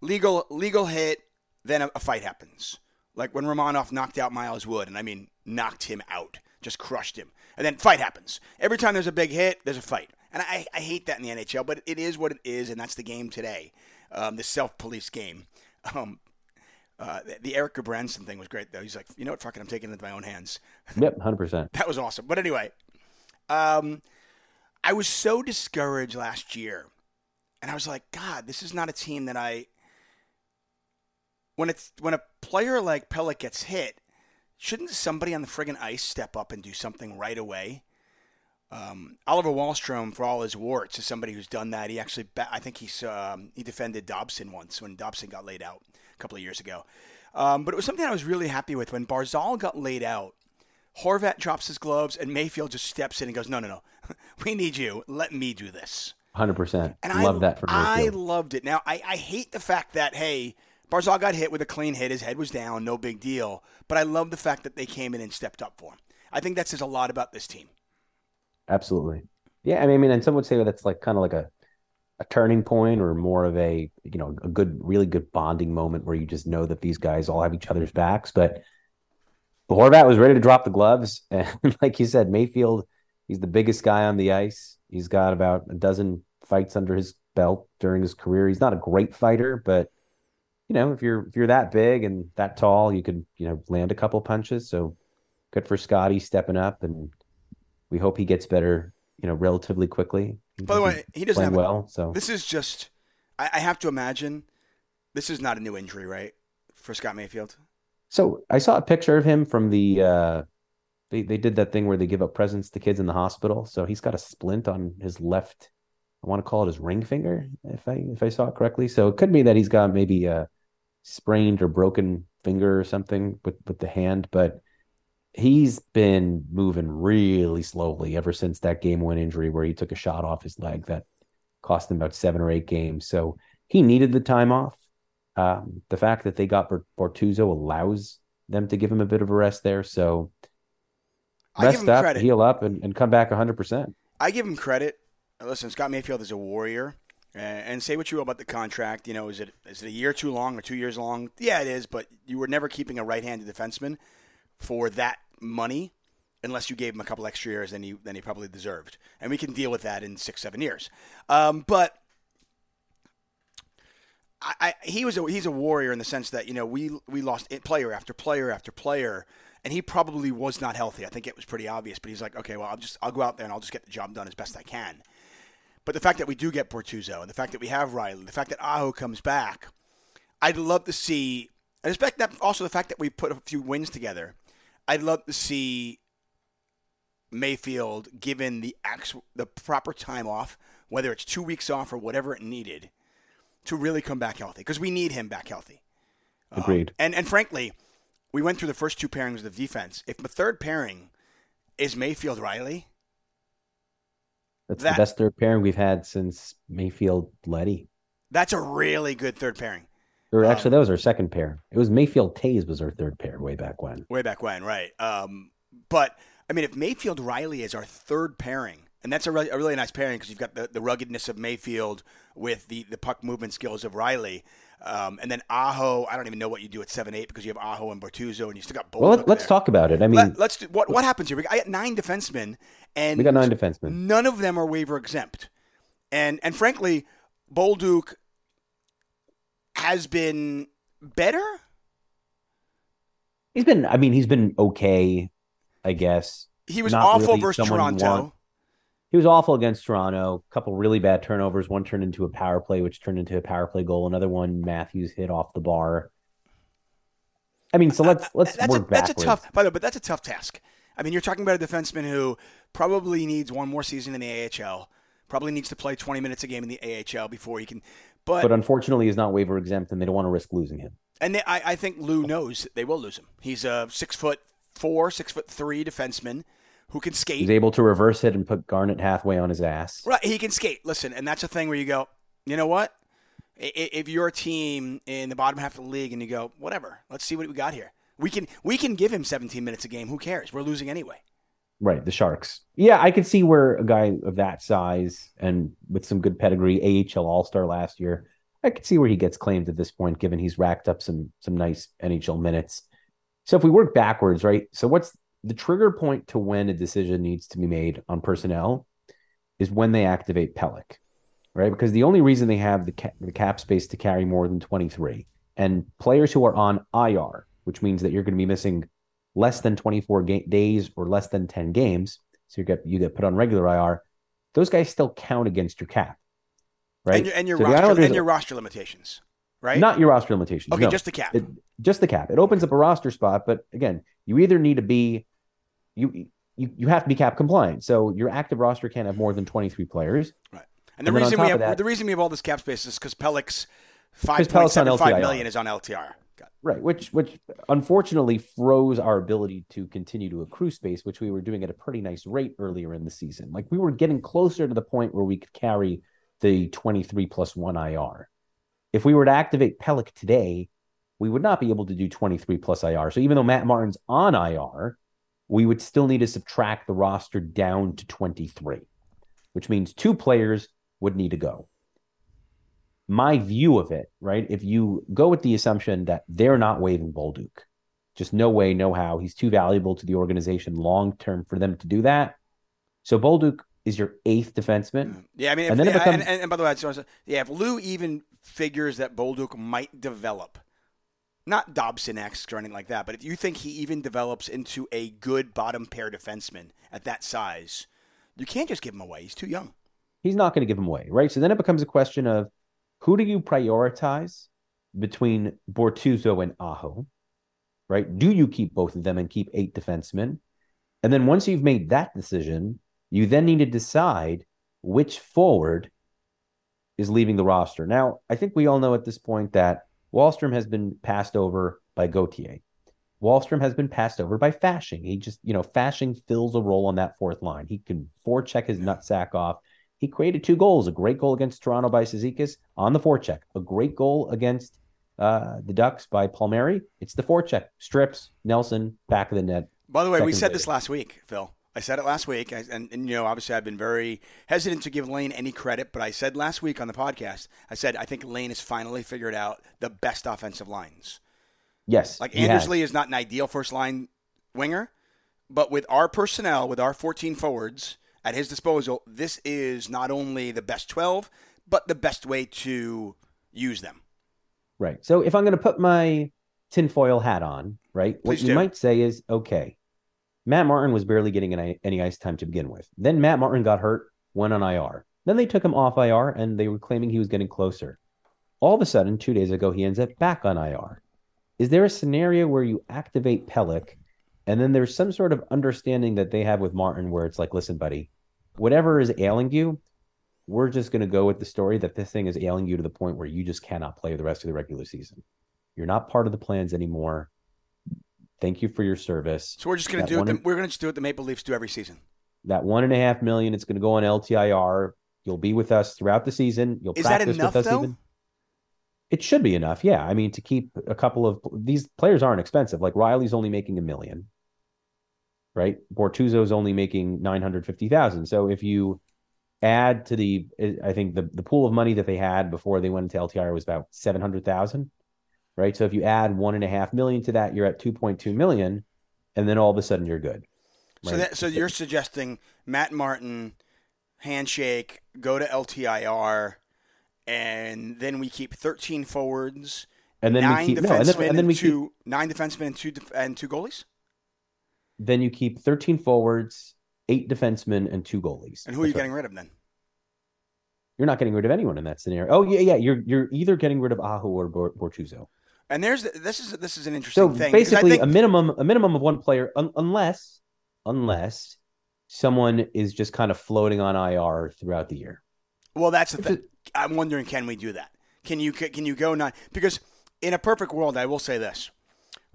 legal legal hit, then a, a fight happens. Like when Romanov knocked out Miles Wood, and I mean knocked him out, just crushed him, and then fight happens. Every time there's a big hit, there's a fight, and I, I hate that in the NHL, but it is what it is, and that's the game today, um, the self-police game. Um, uh, the, the Erik Gudbranson thing was great, though. He's like, you know what, fuck it, I'm taking it into my own hands. Yep, hundred percent. That was awesome. But anyway, um, I was so discouraged last year, and I was like, God, this is not a team that I. When it's when a player like Pelech gets hit, shouldn't somebody on the friggin' ice step up and do something right away? Um, Oliver Wahlstrom, for all his warts, is somebody who's done that. He actually, I think he's um, he defended Dobson once when Dobson got laid out a couple of years ago. Um, but it was something I was really happy with when Barzal got laid out. Horvat drops his gloves and Mayfield just steps in and goes, "No, no, no, we need you. Let me do this." Hundred percent. And Love I, that for Mayfield. I loved it. Now I, I hate the fact that hey, Barzal got hit with a clean hit. His head was down, no big deal. But I love the fact that they came in and stepped up for him. I think that says a lot about this team. Absolutely. Yeah, I mean, and some would say that's like kind of like a a turning point or more of a you know a good really good bonding moment where you just know that these guys all have each other's backs but Horvat was ready to drop the gloves and like you said Mayfield he's the biggest guy on the ice he's got about a dozen fights under his belt during his career he's not a great fighter but you know if you're if you're that big and that tall you could you know land a couple punches so good for Scotty stepping up and we hope he gets better you know relatively quickly By the way, he doesn't have a- well so This is just, I, I have to imagine, this is not a new injury, right, for Scott Mayfield? So I saw a picture of him from the uh they they did that thing where they give up presents to kids in the hospital. So he's got a splint on his left I want to call it his ring finger if I if I saw it correctly. So it could be that he's got maybe a sprained or broken finger or something with with the hand, but he's been moving really slowly ever since that game one injury where he took a shot off his leg that cost him about 7 or 8 games. So he needed the time off. Um, the fact that they got Bort- Bortuzzo allows them to give him a bit of a rest there. So rest up, credit. heal up, and, and come back 100%. I give him credit. Listen, Scott Mayfield is a warrior. And say what you will about the contract. You know, is it is it a year too long or two years long? Yeah, it is. But you were never keeping a right-handed defenseman for that money, unless you gave him a couple extra years than he than he probably deserved. And we can deal with that in six, seven years. Um, but I, I, he was a, he's a warrior in the sense that you know we we lost player after player after player, and he probably was not healthy. I think it was pretty obvious. But he's like, okay, well, I'll just I'll go out there and I'll just get the job done as best I can. But the fact that we do get Bortuzzo and the fact that we have Reilly, the fact that Aho comes back, I'd love to see. I expect that also the fact that we put a few wins together. I'd love to see Mayfield given the actual the proper time off, whether it's two weeks off or whatever it needed, to really come back healthy because we need him back healthy. Um, Agreed. and and frankly, we went through the first two pairings of the defense. If the third pairing is Mayfield Reilly, That's That- the best third pairing we've had since Mayfield Leddy. that's a really good third pairing. Or Um, actually, that was our second pair. It was Mayfield Toews was our third pair way back when. Way back when, right? Um, but I mean, if Mayfield Reilly is our third pairing, and that's a really, a really nice pairing because you've got the, the ruggedness of Mayfield with the, the puck movement skills of Reilly, um, and then Aho. I don't even know what you do at seven eight because you have Aho and Bortuzzo, and you still got both. Well, let, let's talk about it. I mean, Let, us do what what happens here. We got, I got nine defensemen, and we got nine defensemen. None of them are waiver exempt, and and frankly, Bolduc has been better. He's been, I mean, he's been okay, I guess. He was Not awful really versus Toronto. He was awful against Toronto. A couple really bad turnovers. One turned into a power play, which turned into a power play goal. Another one, Matthews hit off the bar. I mean, so let's let's that's work a, that's a tough. By the way, but that's a tough task. I mean, you're talking about a defenseman who probably needs one more season in the AHL. Probably needs to play 20 minutes a game in the AHL before he can. But, but unfortunately, he's not waiver exempt, and they don't want to risk losing him. and they, I, I think Lou knows they will lose him. He's a six foot four, six foot three defenseman who can skate. He's able to reverse it and put Garnet Hathaway on his ass. Right, he can skate. Listen, and that's a thing where you go, you know what? If you're a team in the bottom half of the league and you go, whatever, let's see what we got here. We can we can give him 17 minutes a game. Who cares? We're losing anyway. Right, the Sharks. Yeah, I could see where a guy of that size and with some good pedigree, AHL All Star last year, I could see where he gets claimed at this point, given he's racked up some some nice NHL minutes. So if we work backwards, right? So what's the trigger point to when a decision needs to be made on personnel is when they activate Pelech, right? Because the only reason they have the, ca- the cap space to carry more than 23 and players who are on IR, which means that you're going to be missing less than 24 ga- days or less than 10 games, so you get you get put on regular IR, those guys still count against your cap, right? And your, and your, So roster, and your roster limitations, right? Not your roster limitations. okay, no. just the cap. It, just the cap. It opens up a roster spot, but again, you either need to be you you you have to be cap compliant. So your active roster can't have more than 23 players. Right. And the and reason we have that- the reason we have all this cap space is because Pelix Pelech's on 5.75 LTIR. million is on LTR. Right, which which unfortunately froze our ability to continue to accrue space, which we were doing at a pretty nice rate earlier in the season. Like we were getting closer to the point where we could carry the 23 plus 1 IR. If we were to activate Pelech today, we would not be able to do 23 plus IR. So even though Matt Martin's on IR, we would still need to subtract the roster down to 23, which means two players would need to go. My view of it, right? If you go with the assumption that they're not waiving Bolduc, just no way, no how. He's too valuable to the organization long term for them to do that. So Bolduc is your eighth defenseman. Mm, yeah, I mean, if, And then it becomes- and, and, and by the way, yeah, if Lou even figures that Bolduc might develop, not Dobson X or anything like that, but if you think he even develops into a good bottom pair defenseman at that size, you can't just give him away. He's too young. He's not going to give him away, right? So then it becomes a question of who do you prioritize between Bortuzzo and Aho, right? Do you keep both of them and keep eight defensemen? And then once you've made that decision, you then need to decide which forward is leaving the roster. Now, I think we all know at this point that Wahlstrom has been passed over by Gauthier. Wahlstrom has been passed over by Fasching. He just, you know, Fasching fills a role on that fourth line. He can forecheck his nutsack off. He created two goals, a great goal against Toronto by Cizikas on the forecheck, a great goal against uh, the Ducks by Palmieri. It's the forecheck, strips, Nelson, back of the net. By the way, we said this last week, Phil. I said it last week, I- and, and you know, obviously, I've been very hesitant to give Lane any credit, but I said last week on the podcast, I said I think Lane has finally figured out the best offensive lines. Yes. Like. Anders Lee is not an ideal first line winger, but with our personnel, with our 14 forwards at his disposal, this is not only the best 12, but the best way to use them. Right. So if I'm going to put my tinfoil hat on, right, what Please you might say is, okay, Matt Martin was barely getting any, ice time to begin with. Then Matt Martin got hurt, went on IR. Then they took him off IR and they were claiming he was getting closer. All of a sudden, two days ago, he ends up back on IR. Is there a scenario where you activate Pelech and then there's some sort of understanding that they have with Martin where it's like, listen, buddy, whatever is ailing you, we're just going to go with the story that this thing is ailing you to the point where you just cannot play the rest of the regular season. You're not part of the plans anymore. Thank you for your service. So we're just going to do it. The, we're going to just do what the Maple Leafs do every season. That one and a half million, it's going to go on LTIR. You'll be with us throughout the season. You'll Is that practice enough, with us though? even. It should be enough, yeah. I mean, to keep a couple of these players aren't expensive. Like Reilly's only making a million, right? Bortuzzo's only making nine hundred fifty thousand. So if you add to the, I think the the pool of money that they had before they went into LTIR was about seven hundred thousand, right? So if you add one and a half million to that, you're at two point two million, and then all of a sudden you're good. So that, so you're suggesting Matt Martin handshake, go to LTIR, and then we keep 13 forwards, and then nine we keep defensemen, no, and then, and then we keep nine defensemen and two def- and two goalies. then you keep 13 forwards, eight defensemen, and two goalies. And who are you right. getting rid of then? You're not getting rid of anyone in that scenario. Oh yeah, yeah. You're you're either getting rid of Aho or Bor- Bortuzzo. And there's this is this is an interesting So thing. basically, think- a minimum a minimum of one player, un- unless unless someone is just kind of floating on IR throughout the year. well, that's the thing. I'm wondering, can we do that? Can you can you go nine? Because in a perfect world, I will say this: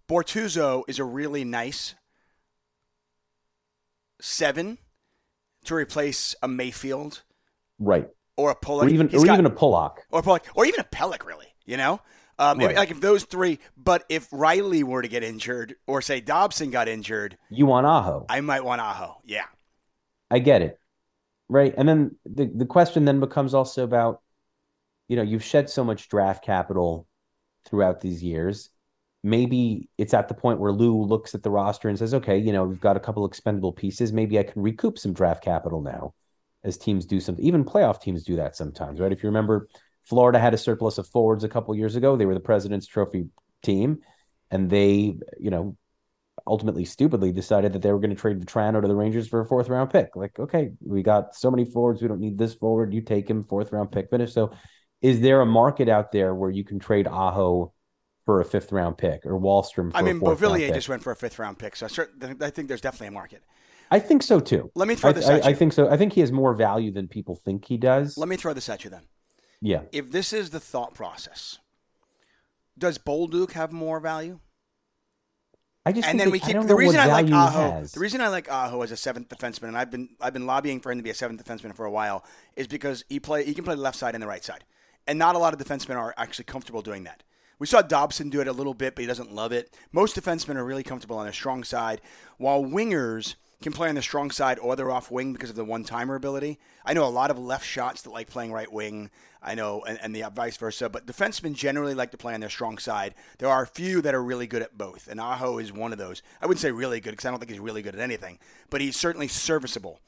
Bortuzzo is a really nice seven to replace a Mayfield Right. or a Pullman, Or even He's or got- even a Pulock. or Pulock, or even a Pelech, really. You know, Um, Right. Like if those three, but if Reilly were to get injured, or say Dobson got injured, You want Aho. I might want Aho. Yeah. I get it. Right. And then the, the question then becomes also about, you know, you've shed so much draft capital throughout these years. Maybe it's at the point where Lou looks at the roster and says, okay, you know, we've got a couple expendable pieces. Maybe I can recoup some draft capital now as teams do something. Even playoff teams do that sometimes, right? If you remember, Florida had a surplus of forwards a couple years ago. They were the President's Trophy team, and they, you know, ultimately stupidly decided that they were going to trade Vatrano to the Rangers for a fourth round pick. Like, okay, we got so many forwards, we don't need this forward. You take him, fourth round pick finish. So, is there a market out there where you can trade Aho for a fifth round pick or Wahlstrom? For I mean, a fourth round Beauvillier pick? just went for a fifth round pick, so I, think there's definitely a market. I think so too. Let me throw this I, at you. I think so. I think he has more value than people think he does. Let me throw this at you then. Yeah, If this is the thought process, does Bolduc have more value? I just and think then we keep the reason I like Aho. has. The reason I like Aho as a seventh defenseman, and I've been I've been lobbying for him to be a seventh defenseman for a while, is because he play he can play the left side and the right side, and not a lot of defensemen are actually comfortable doing that. We saw Dobson do it a little bit, but he doesn't love it. Most defensemen are really comfortable on their strong side, while wingers can play on the strong side or they're off wing because of the one timer ability. I know a lot of left shots that like playing right wing. I know, and, and the vice versa. But defensemen generally like to play on their strong side. There are a few that are really good at both, and Aho is one of those. I wouldn't say really good because I don't think he's really good at anything, but he's certainly serviceable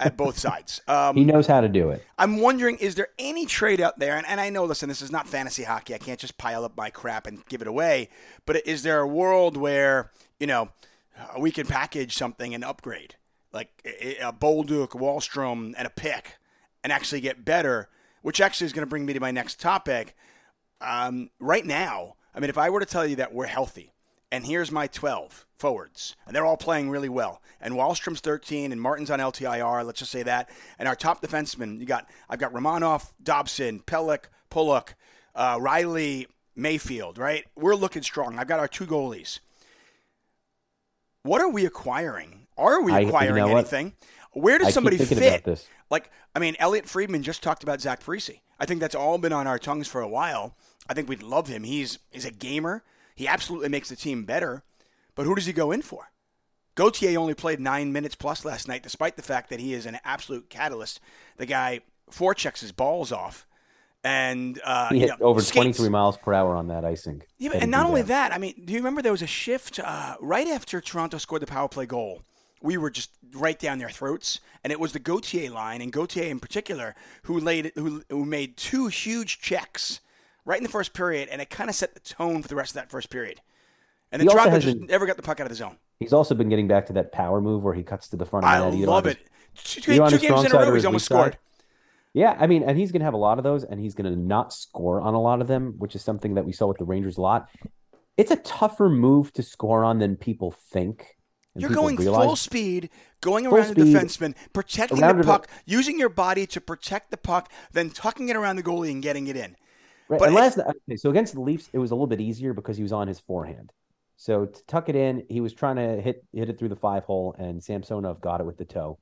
at both sides. Um, he knows how to do it. I'm wondering, is there any trade out there? And, and I know, listen, this is not fantasy hockey. I can't just pile up my crap and give it away. But is there a world where, you know, uh, we can package something and upgrade? Like a a Bolduc, Wahlstrom, and a pick and actually get better, which actually is going to bring me to my next topic. Um, right now, I mean, if I were to tell you that we're healthy, and here's my 12 forwards, and they're all playing really well, and Wahlstrom's 13, and Martin's on LTIR, let's just say that, and our top defensemen, you got, I've got Romanov, Dobson, Pelech, Pulock, uh, Reilly, Mayfield, right? We're looking strong. I've got our two goalies. What are we acquiring? Are we I- you acquiring know what? anything? Where does I somebody fit? Like, I mean, Elliotte Friedman just talked about Zach Parise. I think that's all been on our tongues for a while. I think we'd love him. He's he's a gamer. He absolutely makes the team better. But who does he go in for? Gauthier only played nine minutes plus last night, despite the fact that he is an absolute catalyst. The guy forechecks his balls off, and uh, He you hit know, over skates. 23 miles per hour on that icing. Yeah, and not only that. that, I mean, do you remember there was a shift uh, right after Toronto scored the power play goal? We were just right down their throats, and it was the Gauthier line, and Gauthier in particular, who laid who, who made two huge checks right in the first period, and it kind of set the tone for the rest of that first period. And then He Toronto has just been- never got the puck out of the zone. He's also been getting back to that power move where he cuts to the front of the I net. on love his- it. Two, either on two games in a row, he's almost scored. side. Yeah, I mean, and he's going to have a lot of those, and he's going to not score on a lot of them, which is something that we saw with the Rangers a lot. It's a tougher move to score on than people think. You're going realize. full speed, going Full around the speed, defenseman, protecting the the- puck, using your body to protect the puck, then tucking it around the goalie and getting it in. Right. But and last okay, so against the Leafs, it was a little bit easier because he was on his forehand. So to tuck it in, he was trying to hit hit it through the five hole, and Samsonov got it with the toe.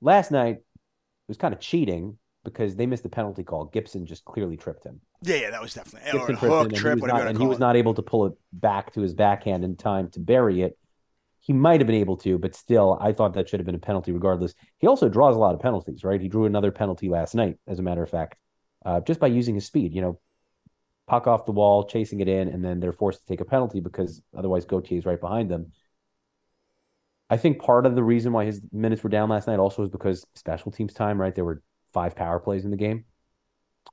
Last night, it was kind of cheating because they missed the penalty call. Gibson just clearly tripped him. Yeah, yeah, that was definitely or Gibson a tripped hook, him, and he was not, and he was not able to pull it back to his backhand in time to bury it. He might have been able to, but still, I thought that should have been a penalty regardless. He also draws a lot of penalties, right? He drew another penalty last night, as a matter of fact, uh, just by using his speed. You know, puck off the wall, chasing it in, and then they're forced to take a penalty because otherwise Gauthier is right behind them. I think part of the reason why his minutes were down last night also was because special teams time, right? There were five power plays in the game.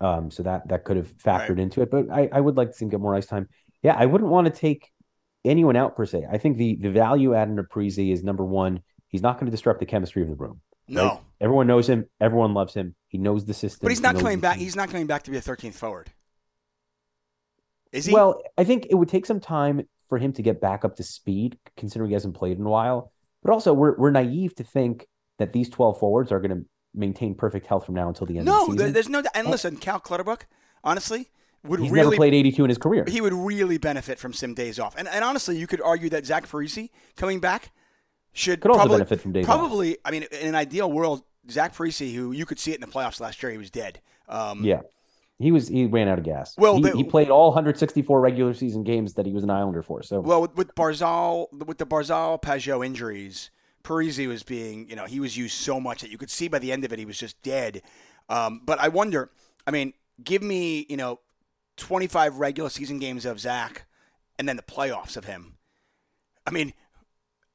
Um, so that that could have factored Right. into it. But I, I would like to see him get more ice time. Yeah, I wouldn't want to take anyone out per se. I think the the value add in Aprisi is number one. He's not going to disrupt the chemistry of the room. No, right? Everyone knows him. Everyone loves him. He knows the system. but he's not knows coming back. team. He's not coming back to be a 13th forward. Is he? Well, I think it would take some time for him to get back up to speed, considering he hasn't played in a while. But also, we're we're naive to think that these twelve forwards are going to maintain perfect health from now until the end no, of the season. there's no. And Oh. listen, Cal Clutterbuck, honestly, would He's really never played 82 in his career. he would really benefit from some days off. And, and honestly, you could argue that Zach Parise coming back should Could also benefit from days off. Probably, I mean, in an ideal world, Zach Parise, who you could see it in the playoffs last year, he was dead. Um, Yeah, he was he ran out of gas. Well, he, the- he played all 164 regular season games that he was an Islander for. So Well, with, with Barzal, with the Barzal Pageau injuries, Parise was being, you know, he was used so much that you could see by the end of it he was just dead. Um, but I wonder, I mean, give me, you know, 25 regular season games of Zach and then the playoffs of him. I mean,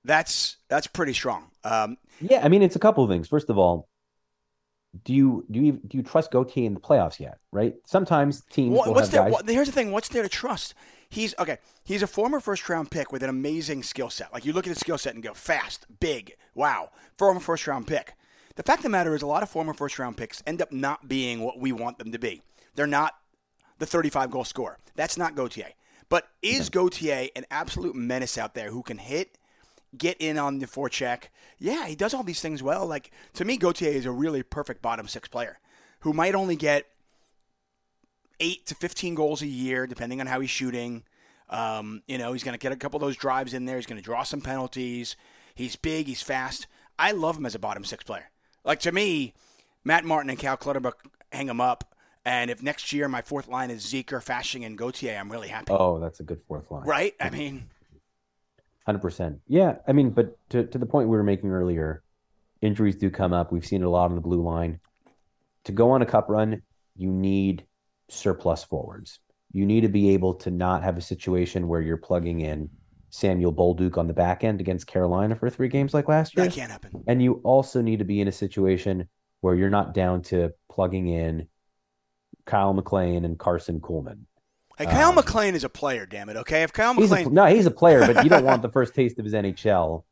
that's that's pretty strong. Um, yeah, I mean it's a couple of things. First of all, do you do you do you trust Gauthier in the playoffs yet? Right? Sometimes teams what, will what's there? guys. What, here's the thing. What's there to trust? He's okay. He's a former first round pick with an amazing skill set. Like you look at his skill set and go fast, big, wow. Former first round pick. The fact of the matter is, a lot of former first round picks end up not being what we want them to be. They're not the 35 goal scorer. That's not Gauthier. But is Gauthier an absolute menace out there who can hit, get in on the forecheck? Yeah, he does all these things well. Like to me, Gauthier is a really perfect bottom six player who might only get eight to 15 goals a year, depending on how he's shooting. Um, you know, he's going to get a couple of those drives in there. He's going to draw some penalties. He's big. He's fast. I love him as a bottom six player. Like to me, Matt Martin and Cal Clutterbuck hang him up. And if next year my fourth line is Zeker, Fasching, and Gauthier, I'm really happy. oh, that's a good fourth line. Right? I mean, Hundred percent. Yeah, I mean, but to to the point we were making earlier, injuries do come up. We've seen it a lot on the blue line. To go on a cup run, you need surplus forwards. You need to be able to not have a situation where you're plugging in Samuel Bolduc on the back end against Carolina for three games like last year. that can't happen. And you also need to be in a situation where you're not down to plugging in Kyle MacLean and Karson Kuhlman. Hey, Kyle Um, MacLean is a player, damn it. Okay, if Kyle a, MacLean, no, he's a player, but you don't want the first taste of his NHL.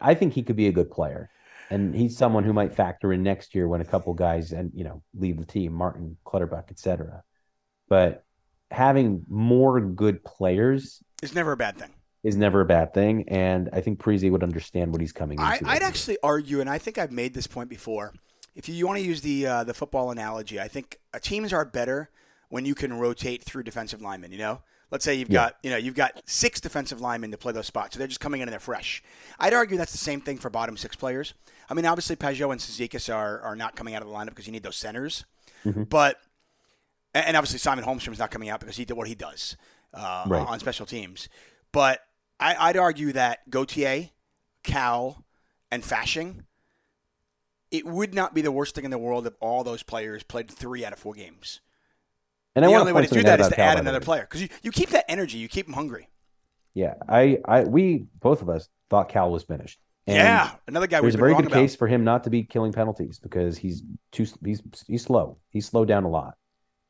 I think he could be a good player, and he's someone who might factor in next year when a couple guys and you know leave the team, Martin, Clutterbuck, etc. But having more good players is never a bad thing. is never a bad thing, and I think Parise would understand what he's coming into. I, I'd year. actually argue, and I think I've made this point before. If you, you want to use the uh, the football analogy, I think uh, teams are better when you can rotate through defensive linemen. You know, let's say you've Yeah. got you know you've got six defensive linemen to play those spots, so they're just coming in and they're fresh. I'd argue that's the same thing for bottom six players. I mean, obviously Pageau and Cizikas are are not coming out of the lineup because you need those centers, Mhm. but and obviously Simon Holmstrom's not coming out because he did what he does uh, Right. on special teams. But I, I'd argue that Gauthier, Cal, and Fasching, it would not be the worst thing in the world if all those players played three out of four games. And I the want only to way to do that is to add another player because you, you keep that energy, you keep them hungry. Yeah, I, I, we both of us thought Cal was finished. And yeah, another guy There's a very good about. case for him not to be killing penalties because he's too he's he's slow. He's slowed down a lot.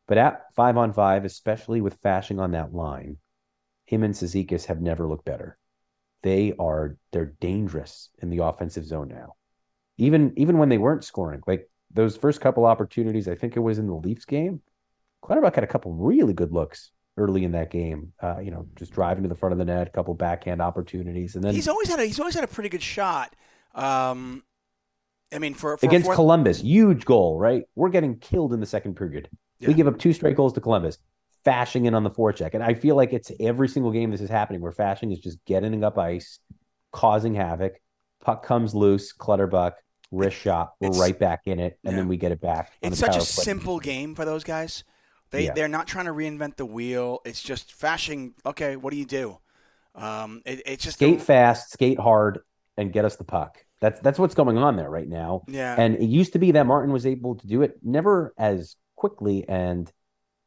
But at five on five, especially with Fasching on that line, him and Cizikas have never looked better. They are they're dangerous in the offensive zone now. Even even when they weren't scoring, like those first couple opportunities, I think it was in the Leafs game. Clutterbuck had a couple really good looks early in that game. Uh, you know, just driving to the front of the net, a couple backhand opportunities, and then He's always had a he's always had a pretty good shot. Um, I mean, for, for against fourth- Columbus, huge goal, right? We're getting killed in the second period. Yeah. We give up two straight goals to Columbus, Fasching in on the forecheck. And I feel like it's every single game this is happening where Fasching is just getting up ice, causing havoc. Puck comes loose, Clutterbuck, wrist shot. We're It's- right back in it, and yeah. then we get it back. it's such a play. simple game for those guys. They Yeah. they're not trying to reinvent the wheel. It's just Fasching. Okay, what do you do? Um, it, it's just skate fast, skate hard, and get us the puck. That's that's what's going on there right now. Yeah, And it used to be that Martin was able to do it never as quickly and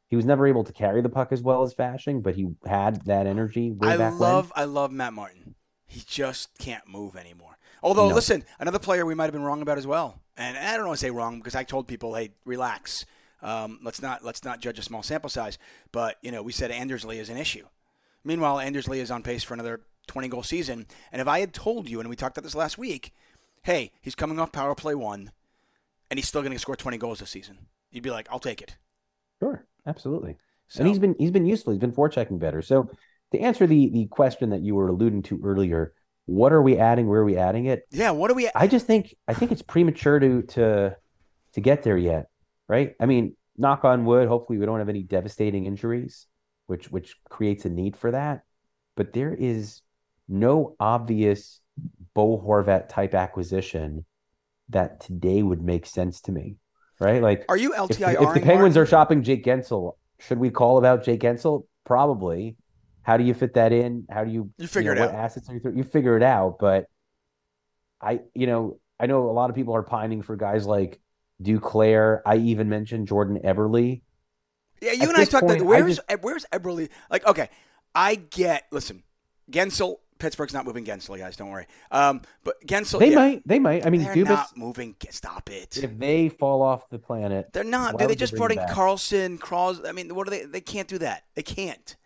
he was never able to carry the puck as well as Fasching, but he had that energy way I back love I love Matt Martin. He just can't move anymore. Although, No. listen, another player we might have been wrong about as well. And I don't want to say wrong because I told people, hey, relax. Um, let's not let's not judge a small sample size. But you know, we said Anders Lee is an issue. Meanwhile, Anders Lee is on pace for another 20 goal season. And if I had told you, and we talked about this last week, hey, he's coming off power play one, and he's still going to score 20 goals this season, you'd be like, I'll take it. Sure, absolutely. So, And he's been he's been useful. He's been forechecking better. So to answer the the question that you were alluding to earlier, what are we adding? Where are we adding it? yeah. What do we? I just think I think it's premature to to to get there yet, right? I mean, knock on wood. Hopefully, we don't have any devastating injuries, which which creates a need for that. But there is no obvious Bo Horvat type acquisition that today would make sense to me, right? Like, Are you LTIR? if the Penguins are shopping Jake Guentzel, should we call about Jake Guentzel? Probably. How do you fit that in? How do you You figure know, it what out. assets are you, th- you figure it out? But I, you know, I know a lot of people are pining for guys like Duclair. I even mentioned Jordan Eberle. Yeah, you At and I talked. point, That, I where's just- where's Eberle? Like, okay, I get. Listen, Guentzel. Pittsburgh's not moving Guentzel, guys. Don't worry. Um, but Guentzel, They yeah, might, they might. I mean, they're Dubas. not moving. Stop it. If they fall off the planet, They're not. Dude, they just brought in? Karlsson, Cros. I mean, what are they? They can't do that. They can't.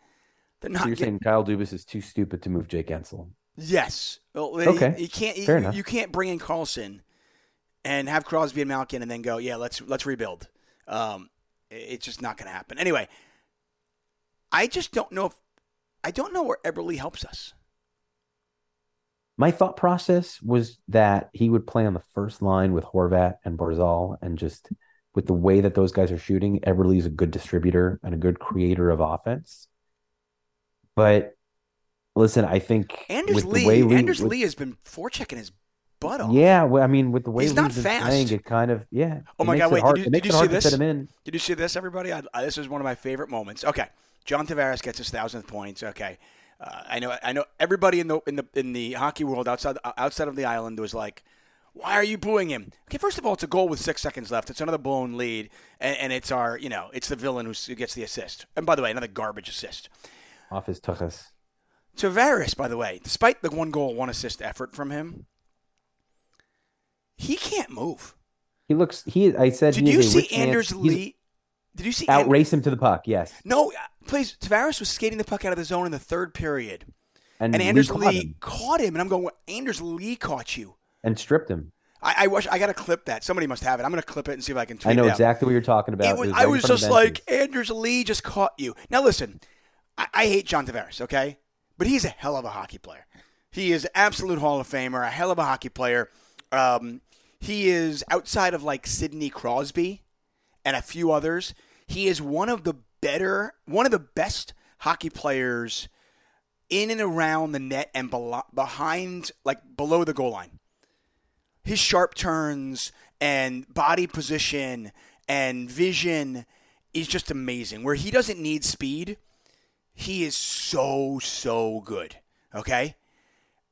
They're not. so you're get- saying Kyle Dubas is too stupid to move Jake Guentzel? yes. Well, Okay. You can't. Fair You, enough. you can't bring in Karlsson and have Crosby and Malkin and then go, yeah, let's let's rebuild. Um, it's just not going to happen. Anyway, I just don't know if I don't know where Eberle helps us. My thought process was that he would play on the first line with Horvat and Barzal, and just with the way that those guys are shooting, Eberle's a good distributor and a good creator of offense. But listen, I think Anders with the Lee, way Lee- Anders with- Lee has been forechecking his butt off. yeah, well, I mean, with the way He's not fast. playing, it kind of yeah. Oh my God, it wait, did hard- you- it did you see this? to fit him in. Did you see this, everybody? I, I, this is one of my favorite moments. Okay, John Tavares gets his thousandth points. Okay, uh, I know. I know everybody in the in the in the hockey world outside outside of the island was like, "Why are you booing him?" Okay, first of all, it's a goal with six seconds left. It's another blown lead, and, and it's our you know it's the villain who gets the assist. And by the way, another garbage assist. Off his tuchus. Tavares, by the way, despite the one goal, one assist effort from him, he can't move. He looks. He. I said. Did you see rich man- Anders he's- Lee? Did you see outrace him to the puck? Yes, No, uh, please. Tavares was skating the puck out of the zone in the third period, and, and Lee Anders caught Lee him caught him, and I'm going? Anders Lee caught you. and stripped him. I, I wish I got to clip that. Somebody must have it. I'm going to clip it and see if I can tweet I know exactly what you're talking about. It was, I was in front of just like. Anders Lee just caught you. Now listen, I, I hate John Tavares, okay, but he's a hell of a hockey player. He is absolute Hall of Famer, a hell of a hockey player. Um, he is outside of like Sidney Crosby and a few others. He is one of the better, one of the best hockey players in and around the net and behind, like below the goal line his sharp turns and body position and vision is just amazing. Where he doesn't need speed, he is so so good. Okay,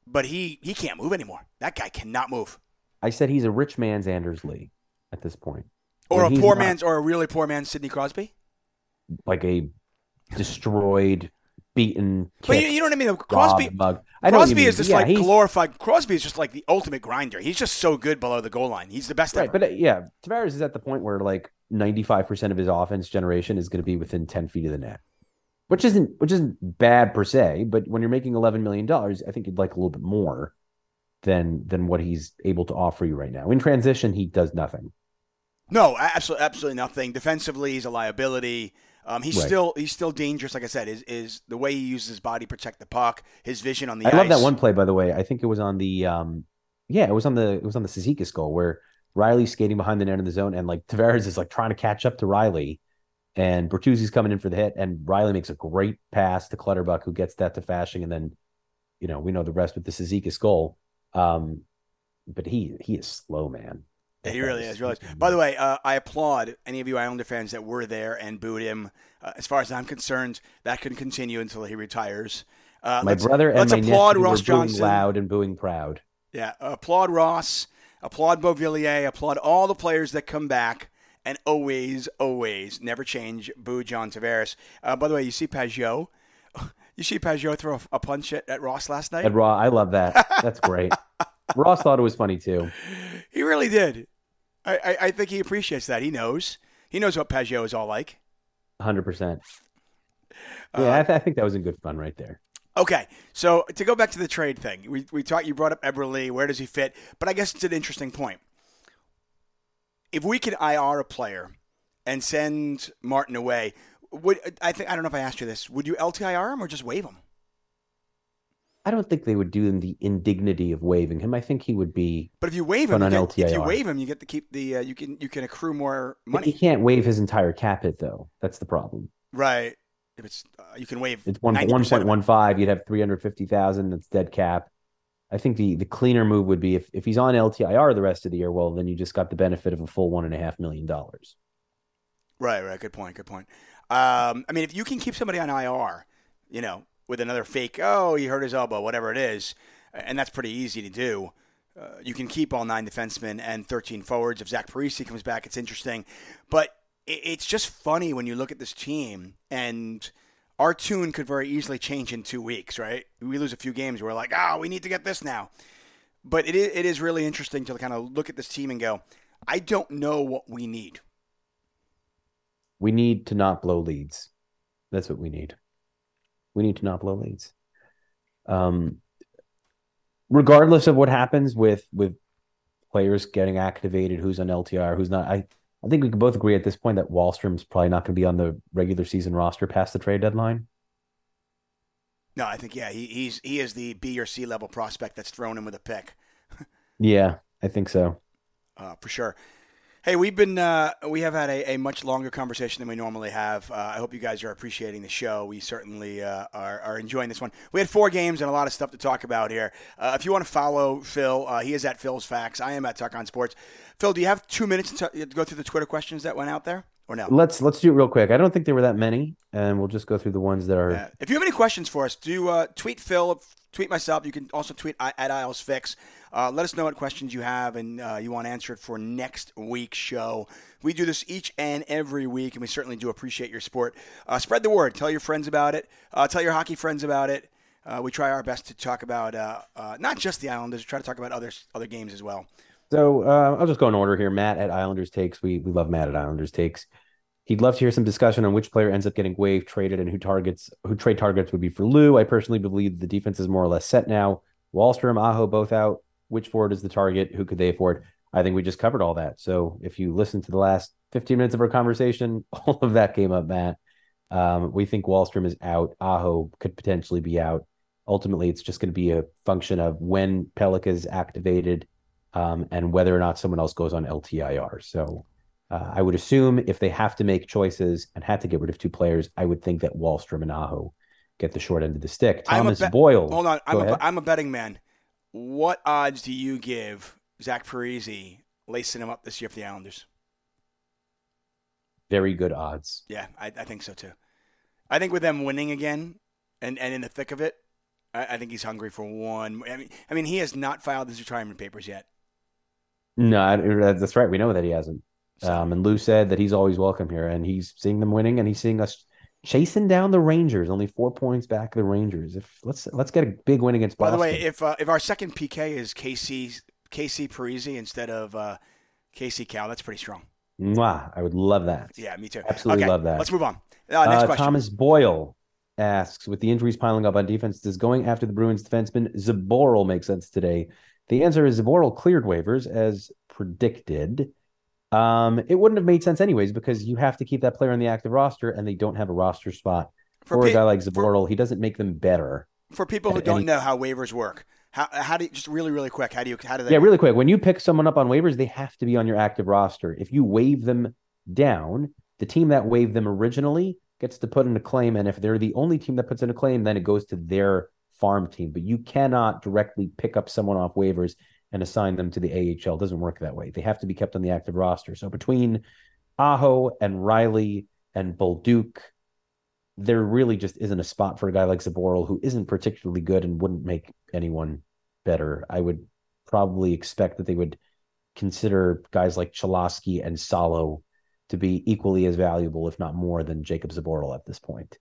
but he he can't move anymore. That guy cannot move. I said he's a rich man's Anders Lee at this point, Or When a poor not, man's, or a really poor man's Sidney Crosby. like a destroyed, beaten. But you, kicked, you know what I mean? Crosby, robbed mug. I know what you Crosby is just Yeah, like glorified. Crosby is just like the ultimate grinder. He's just so good below the goal line. He's the best Right, ever. but uh, yeah, Tavares is at the point where like 95% of his offense generation is going to be within 10 feet of the net. Which isn't which isn't bad per se, but when you're making 11 million dollars, I think you'd like a little bit more than than what he's able to offer you right now. In transition, he does nothing. No, absolutely, absolutely nothing. Defensively, he's a liability. Um, he's Right. still he's still dangerous. Like I said, is is the way he uses his body to protect the puck, his vision on the I ice. love that one play by the way. I think it was on the um yeah, it was on the it was on the Suzuki goal where Reilly's skating behind the net in the zone and like Tavares is like trying to catch up to Reilly and Bertuzzi's coming in for the hit and Reilly makes a great pass to Clutterbuck who gets that to Fasching and then you know, we know the rest with the Suzuki goal. Um but he he is slow, man. He really is. Really. By the way, uh, I applaud any of you Islander fans that were there and booed him. Uh, as far as I'm concerned, that can continue until he retires. Uh, my let's- brother and let's my applaud nephew Ross were booing Johnson. loud and booing proud. Yeah, applaud Ross, applaud Beauvillier, applaud all the players that come back, and always, always, never change. Boo John Tavares. Uh, by the way, you see Pageau. You see Pageau throw a, punch at, at Ross last night. Ed Raw, I love that. That's great. Ross thought it was funny too. He really did. I, I, I think he appreciates that. He knows. He knows what Pageau is all like. hundred percent. Uh, Yeah, I, th- I think that was in good fun right there. Okay, so to go back to the trade thing, we we talked. You brought up Eberle. Where does he fit? But I guess it's an interesting point. If we could IR a player and send Martin away, would I think I don't know if I asked you this? Would you LTIR him or just waive him? I don't think they would do him the indignity of waiving him. I think he would be. But if you waive him, you on get, if you waive him, you get to keep the uh, you can you can accrue more But money. he can't waive his entire cap hit though. That's the problem. Right. If it's uh, you can waive It's one 90% one point one five. You'd have three hundred fifty thousand. That's dead cap. I think the the cleaner move would be if if he's on LTIR the rest of the year. Well, then you just got the benefit of a full one and a half million dollars. Right, right. Good point. Good point. Um, I mean, if you can keep somebody on IR, you know, with another fake, oh, he hurt his elbow, whatever it is, and that's pretty easy to do. Uh, you can keep all nine defensemen and 13 forwards. If Zach Parise comes back, it's interesting. But it, it's just funny when you look at this team, and our tune could very easily change in two weeks, right? We lose a few games, we're like, oh, we need to get this now. But it is really interesting to kind of look at this team and go, I don't know what we need. We need to not blow leads. That's what we need. We need to not blow leads. Um, regardless of what happens with with players getting activated, who's on LTR, who's not, I I think we can both agree at this point that Wahlstrom's probably not going to be on the regular season roster past the trade deadline. No, I think yeah, he, he's he is the B or C level prospect that's thrown in with a pick. yeah, I think so. Uh, for sure. Hey, we've been uh, we have had a, a, much longer conversation than we normally have. Uh, I hope you guys are appreciating the show. We certainly uh, are, are, enjoying this one. We had four games and a lot of stuff to talk about here. Uh, if you want to follow Phil, uh, he is at Phil's Facts. I am at Tuck on Sports. Phil, do you have two minutes to, to go through the Twitter questions that went out there? Or no? Let's let's do it real quick. I don't think there were that many, and we'll just go through the ones that are. Yeah. If you have any questions for us, do uh, tweet Phil, tweet myself. You can also tweet at Isles Fix. Uh, let us know what questions you have and uh, you want answered for next week's show. We do this each and every week, and we certainly do appreciate your support. Uh, spread the word. Tell your friends about it. Uh, tell your hockey friends about it. Uh, we try our best to talk about not just the Islanders. We try to talk about other other games as well. So uh, I'll just go in order here. Matt at Islanders takes. We we love Matt at Islanders takes. He'd love to hear some discussion on which player ends up getting waived, traded, and who targets who trade targets would be for Lou. I personally believe the defense is more or less set now. Wahlstrom, Aho, both out. Which forward is the target? Who could they afford? I think we just covered all that. So if you listen to the last 15 minutes of our conversation, all of that came up, Matt. Um, we think Wahlstrom is out. Aho could potentially be out. Ultimately, it's just going to be a function of when Pelech is activated um, and whether or not someone else goes on LTIR. So uh, I would assume if they have to make choices and had to get rid of two players, I would think that Wahlstrom and Aho get the short end of the stick. Thomas be- Boyle. Hold on. I'm a, I'm a betting man. What odds do you give Zach Parise lacing him up this year for the Islanders? Very good odds. Yeah, I, I think so too. I think with them winning again and, and in the thick of it, I, I, think he's hungry for one. I mean, I mean, he has not filed his retirement papers yet. No, that's right. We know that he hasn't. Um, and Lou said that he's always welcome here, and he's seeing them winning, and he's seeing us chasing down the Rangers, only four points back of the Rangers. If let's let's get a big win against. Boston. By the way, if uh, if our second PK is Casey Casey Parise instead of uh, Casey Cal, that's pretty strong. Mwah, I would love that. Yeah, me too. Absolutely okay, love that. Let's move on. Uh, next uh, question. Thomas Boyle asks, with the injuries piling up on defense, does going after the Bruins defenseman Zboril make sense today? The answer is Zboril cleared waivers as predicted. Um, it wouldn't have made sense anyways because you have to keep that player on the active roster, and they don't have a roster spot for, for a guy like Zboril. He doesn't make them better. For people who don't any... know how waivers work, how how do you, just really really quick? How do you how do they? Yeah, really quick. When you pick someone up on waivers, they have to be on your active roster. If you waive them down, the team that waived them originally gets to put in a claim, and if they're the only team that puts in a claim, then it goes to their farm team. But you cannot directly pick up someone off waivers and assign them to the AHL. It doesn't work that way. They have to be kept on the active roster. So between Aho and Reilly and Bolduc, there really just isn't a spot for a guy like Zboril who isn't particularly good and wouldn't make anyone better. I would probably expect that they would consider guys like Cholowski and Salo to be equally as valuable, if not more, than Jacob Zboril at this point.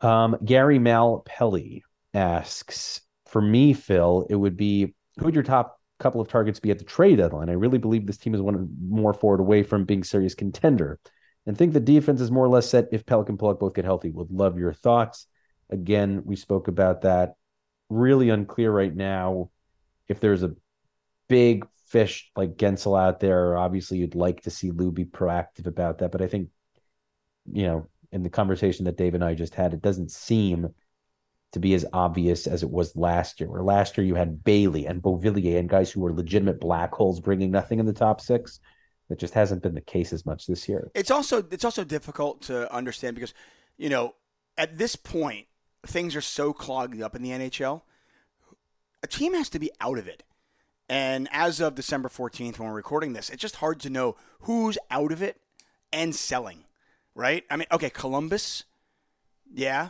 Um, Gary Malpelli asks, for me, Phil, it would be who would your top couple of targets be at the trade deadline? I really believe this team is one more forward away from being serious contender, and think the defense is more or less set if Pelech and Pulock both get healthy. Would love your thoughts. Again, we spoke about that. Really unclear right now if there's a big fish like Guentzel out there. Obviously, you'd like to see Lou be proactive about that, but I think you know in the conversation that Dave and I just had, it doesn't seem to be as obvious as it was last year. Where last year you had Bailey and Beauvillier and guys who were legitimate black holes bringing nothing in the top six. That just hasn't been the case as much this year. It's also it's also difficult to understand because, you know, at this point things are so clogged up in the NHL. a team has to be out of it. And as of December 14th, when we're recording this, it's just hard to know who's out of it and selling, right? I mean, okay, Columbus, yeah.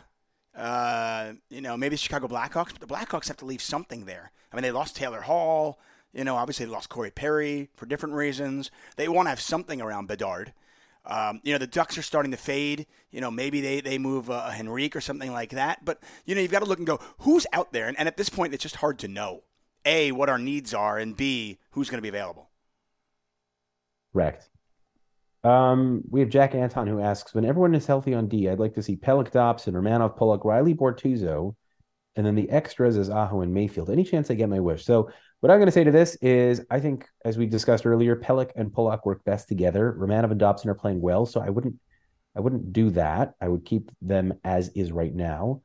Uh, you know, maybe Chicago Blackhawks, but the Blackhawks have to leave something there. I mean, they lost Taylor Hall. You know, obviously they lost Corey Perry for different reasons. They want to have something around Bedard. Um, you know, the Ducks are starting to fade. You know, maybe they, they move uh, Henrique or something like that. But, you know, you've got to look and go, who's out there? And, and at this point, it's just hard to know. A, what our needs are, and B, who's going to be available. Correct. Um, we have Jack Anton who asks, when everyone is healthy on D, I'd like to see Pelech Dobson, Romanov, Pulock, Reilly Bortuzzo, and then the extras is Aho and Mayfield. Any chance I get my wish? So what I'm going to say to this is, I think, as we discussed earlier, Pelech and Pulock work best together. Romanov and Dobson are playing well, so I wouldn't, I wouldn't do that. I would keep them as is right now.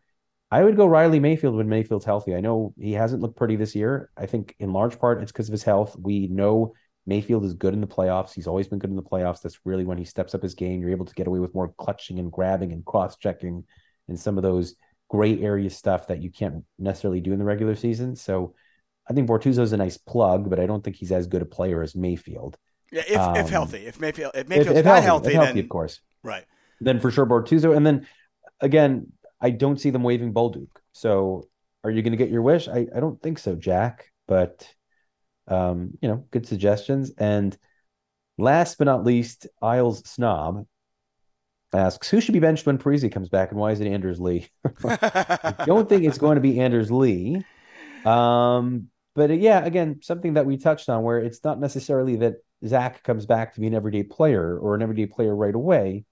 I would go Reilly Mayfield when Mayfield's healthy. I know he hasn't looked pretty this year. I think in large part it's because of his health. We know Mayfield is good in the playoffs. He's always been good in the playoffs. That's really when he steps up his game. You're able to get away with more clutching and grabbing and cross checking and some of those gray area stuff that you can't necessarily do in the regular season. So I think Bortuzzo is a nice plug, but I don't think he's as good a player as Mayfield. Yeah, if, um, if healthy, if Mayfield if Mayfield's if, if not healthy, healthy, then, of course, right. Then for sure Bortuzzo, and then again, I don't see them waiving Bolduc. So are you going to get your wish? I, I don't think so, Jack. But um, you know, good suggestions. And last but not least, Isles Snob asks, who should be benched when Parise comes back, and why is it Anders Lee? I don't think it's going to be Anders Lee. Um, but uh, yeah, again, something that we touched on where it's not necessarily that Zach comes back to be an everyday player or an everyday player right away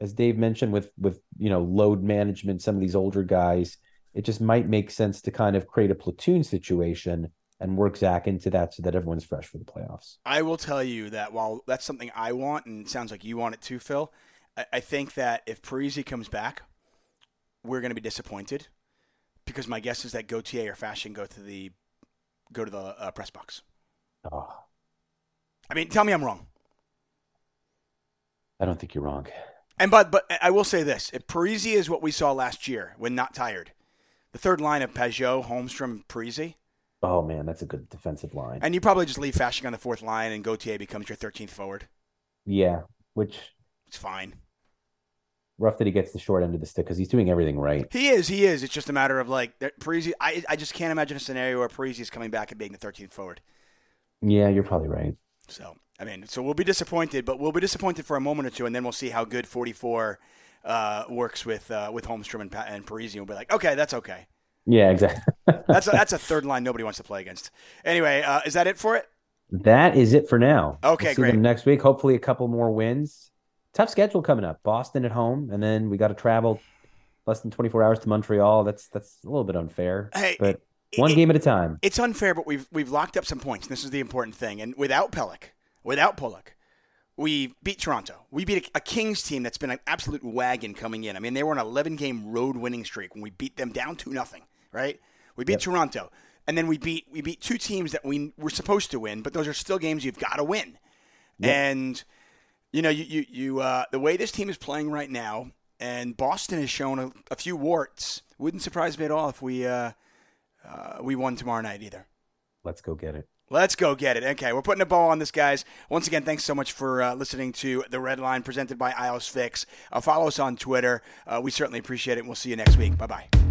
as Dave mentioned with with you know load management, some of these older guys, it just might make sense to kind of create a platoon situation and work Zach into that so that everyone's fresh for the playoffs. I will tell you that while that's something I want, and sounds like you want it too, Phil, I, I think that if Parise comes back, we're going to be disappointed because my guess is that Gauthier or Fasching go to the go to the uh, press box. Oh. I mean, tell me I'm wrong. I don't think you're wrong. And but but I will say this: if Parise is what we saw last year when not tired, the third line of Pageau, Holmstrom, Parise. Oh man, that's a good defensive line. And you probably just leave Fasching on the fourth line, and Gauthier becomes your 13th forward. Yeah, which it's fine. Rough that he gets the short end of the stick because he's doing everything right. He is. He is. It's just a matter of like Parise. I I just can't imagine a scenario where Parise is coming back and being the 13th forward. Yeah, you're probably right. So I mean, so we'll be disappointed, but we'll be disappointed for a moment or two, and then we'll see how good 44 uh, works with uh, with Holmstrom and, and Parise. We'll be like, okay, that's okay. Yeah, exactly. that's a, that's a third line nobody wants to play against. Anyway, uh, is that it for it? That is it for now. Okay, we'll great. next week, hopefully, a couple more wins. Tough schedule coming up. Boston at home, and then we got to travel less than 24 hours to Montreal. That's that's a little bit unfair. Hey, but one it, game at a time. It's unfair, but we've we've locked up some points. This is the important thing. And without Pelech, without Pulock, we beat Toronto. We beat a, a, Kings team that's been an absolute wagon coming in. I mean, they were on an 11 game road winning streak when we beat them down to nothing, right? We beat yep. Toronto. And then we beat we beat two teams that we were supposed to win, but those are still games you've got to win. Yep. And you know, you you, you uh, the way this team is playing right now, and Boston has shown a, a few warts. Wouldn't surprise me at all if we uh, uh, we won tomorrow night either. Let's go get it. Let's go get it. Okay, we're putting a bow on this, guys. Once again, thanks so much for uh, listening to The Red Line presented by Isles Fix. Uh, follow us on Twitter. Uh, we certainly appreciate it, and we'll see you next week. Bye bye.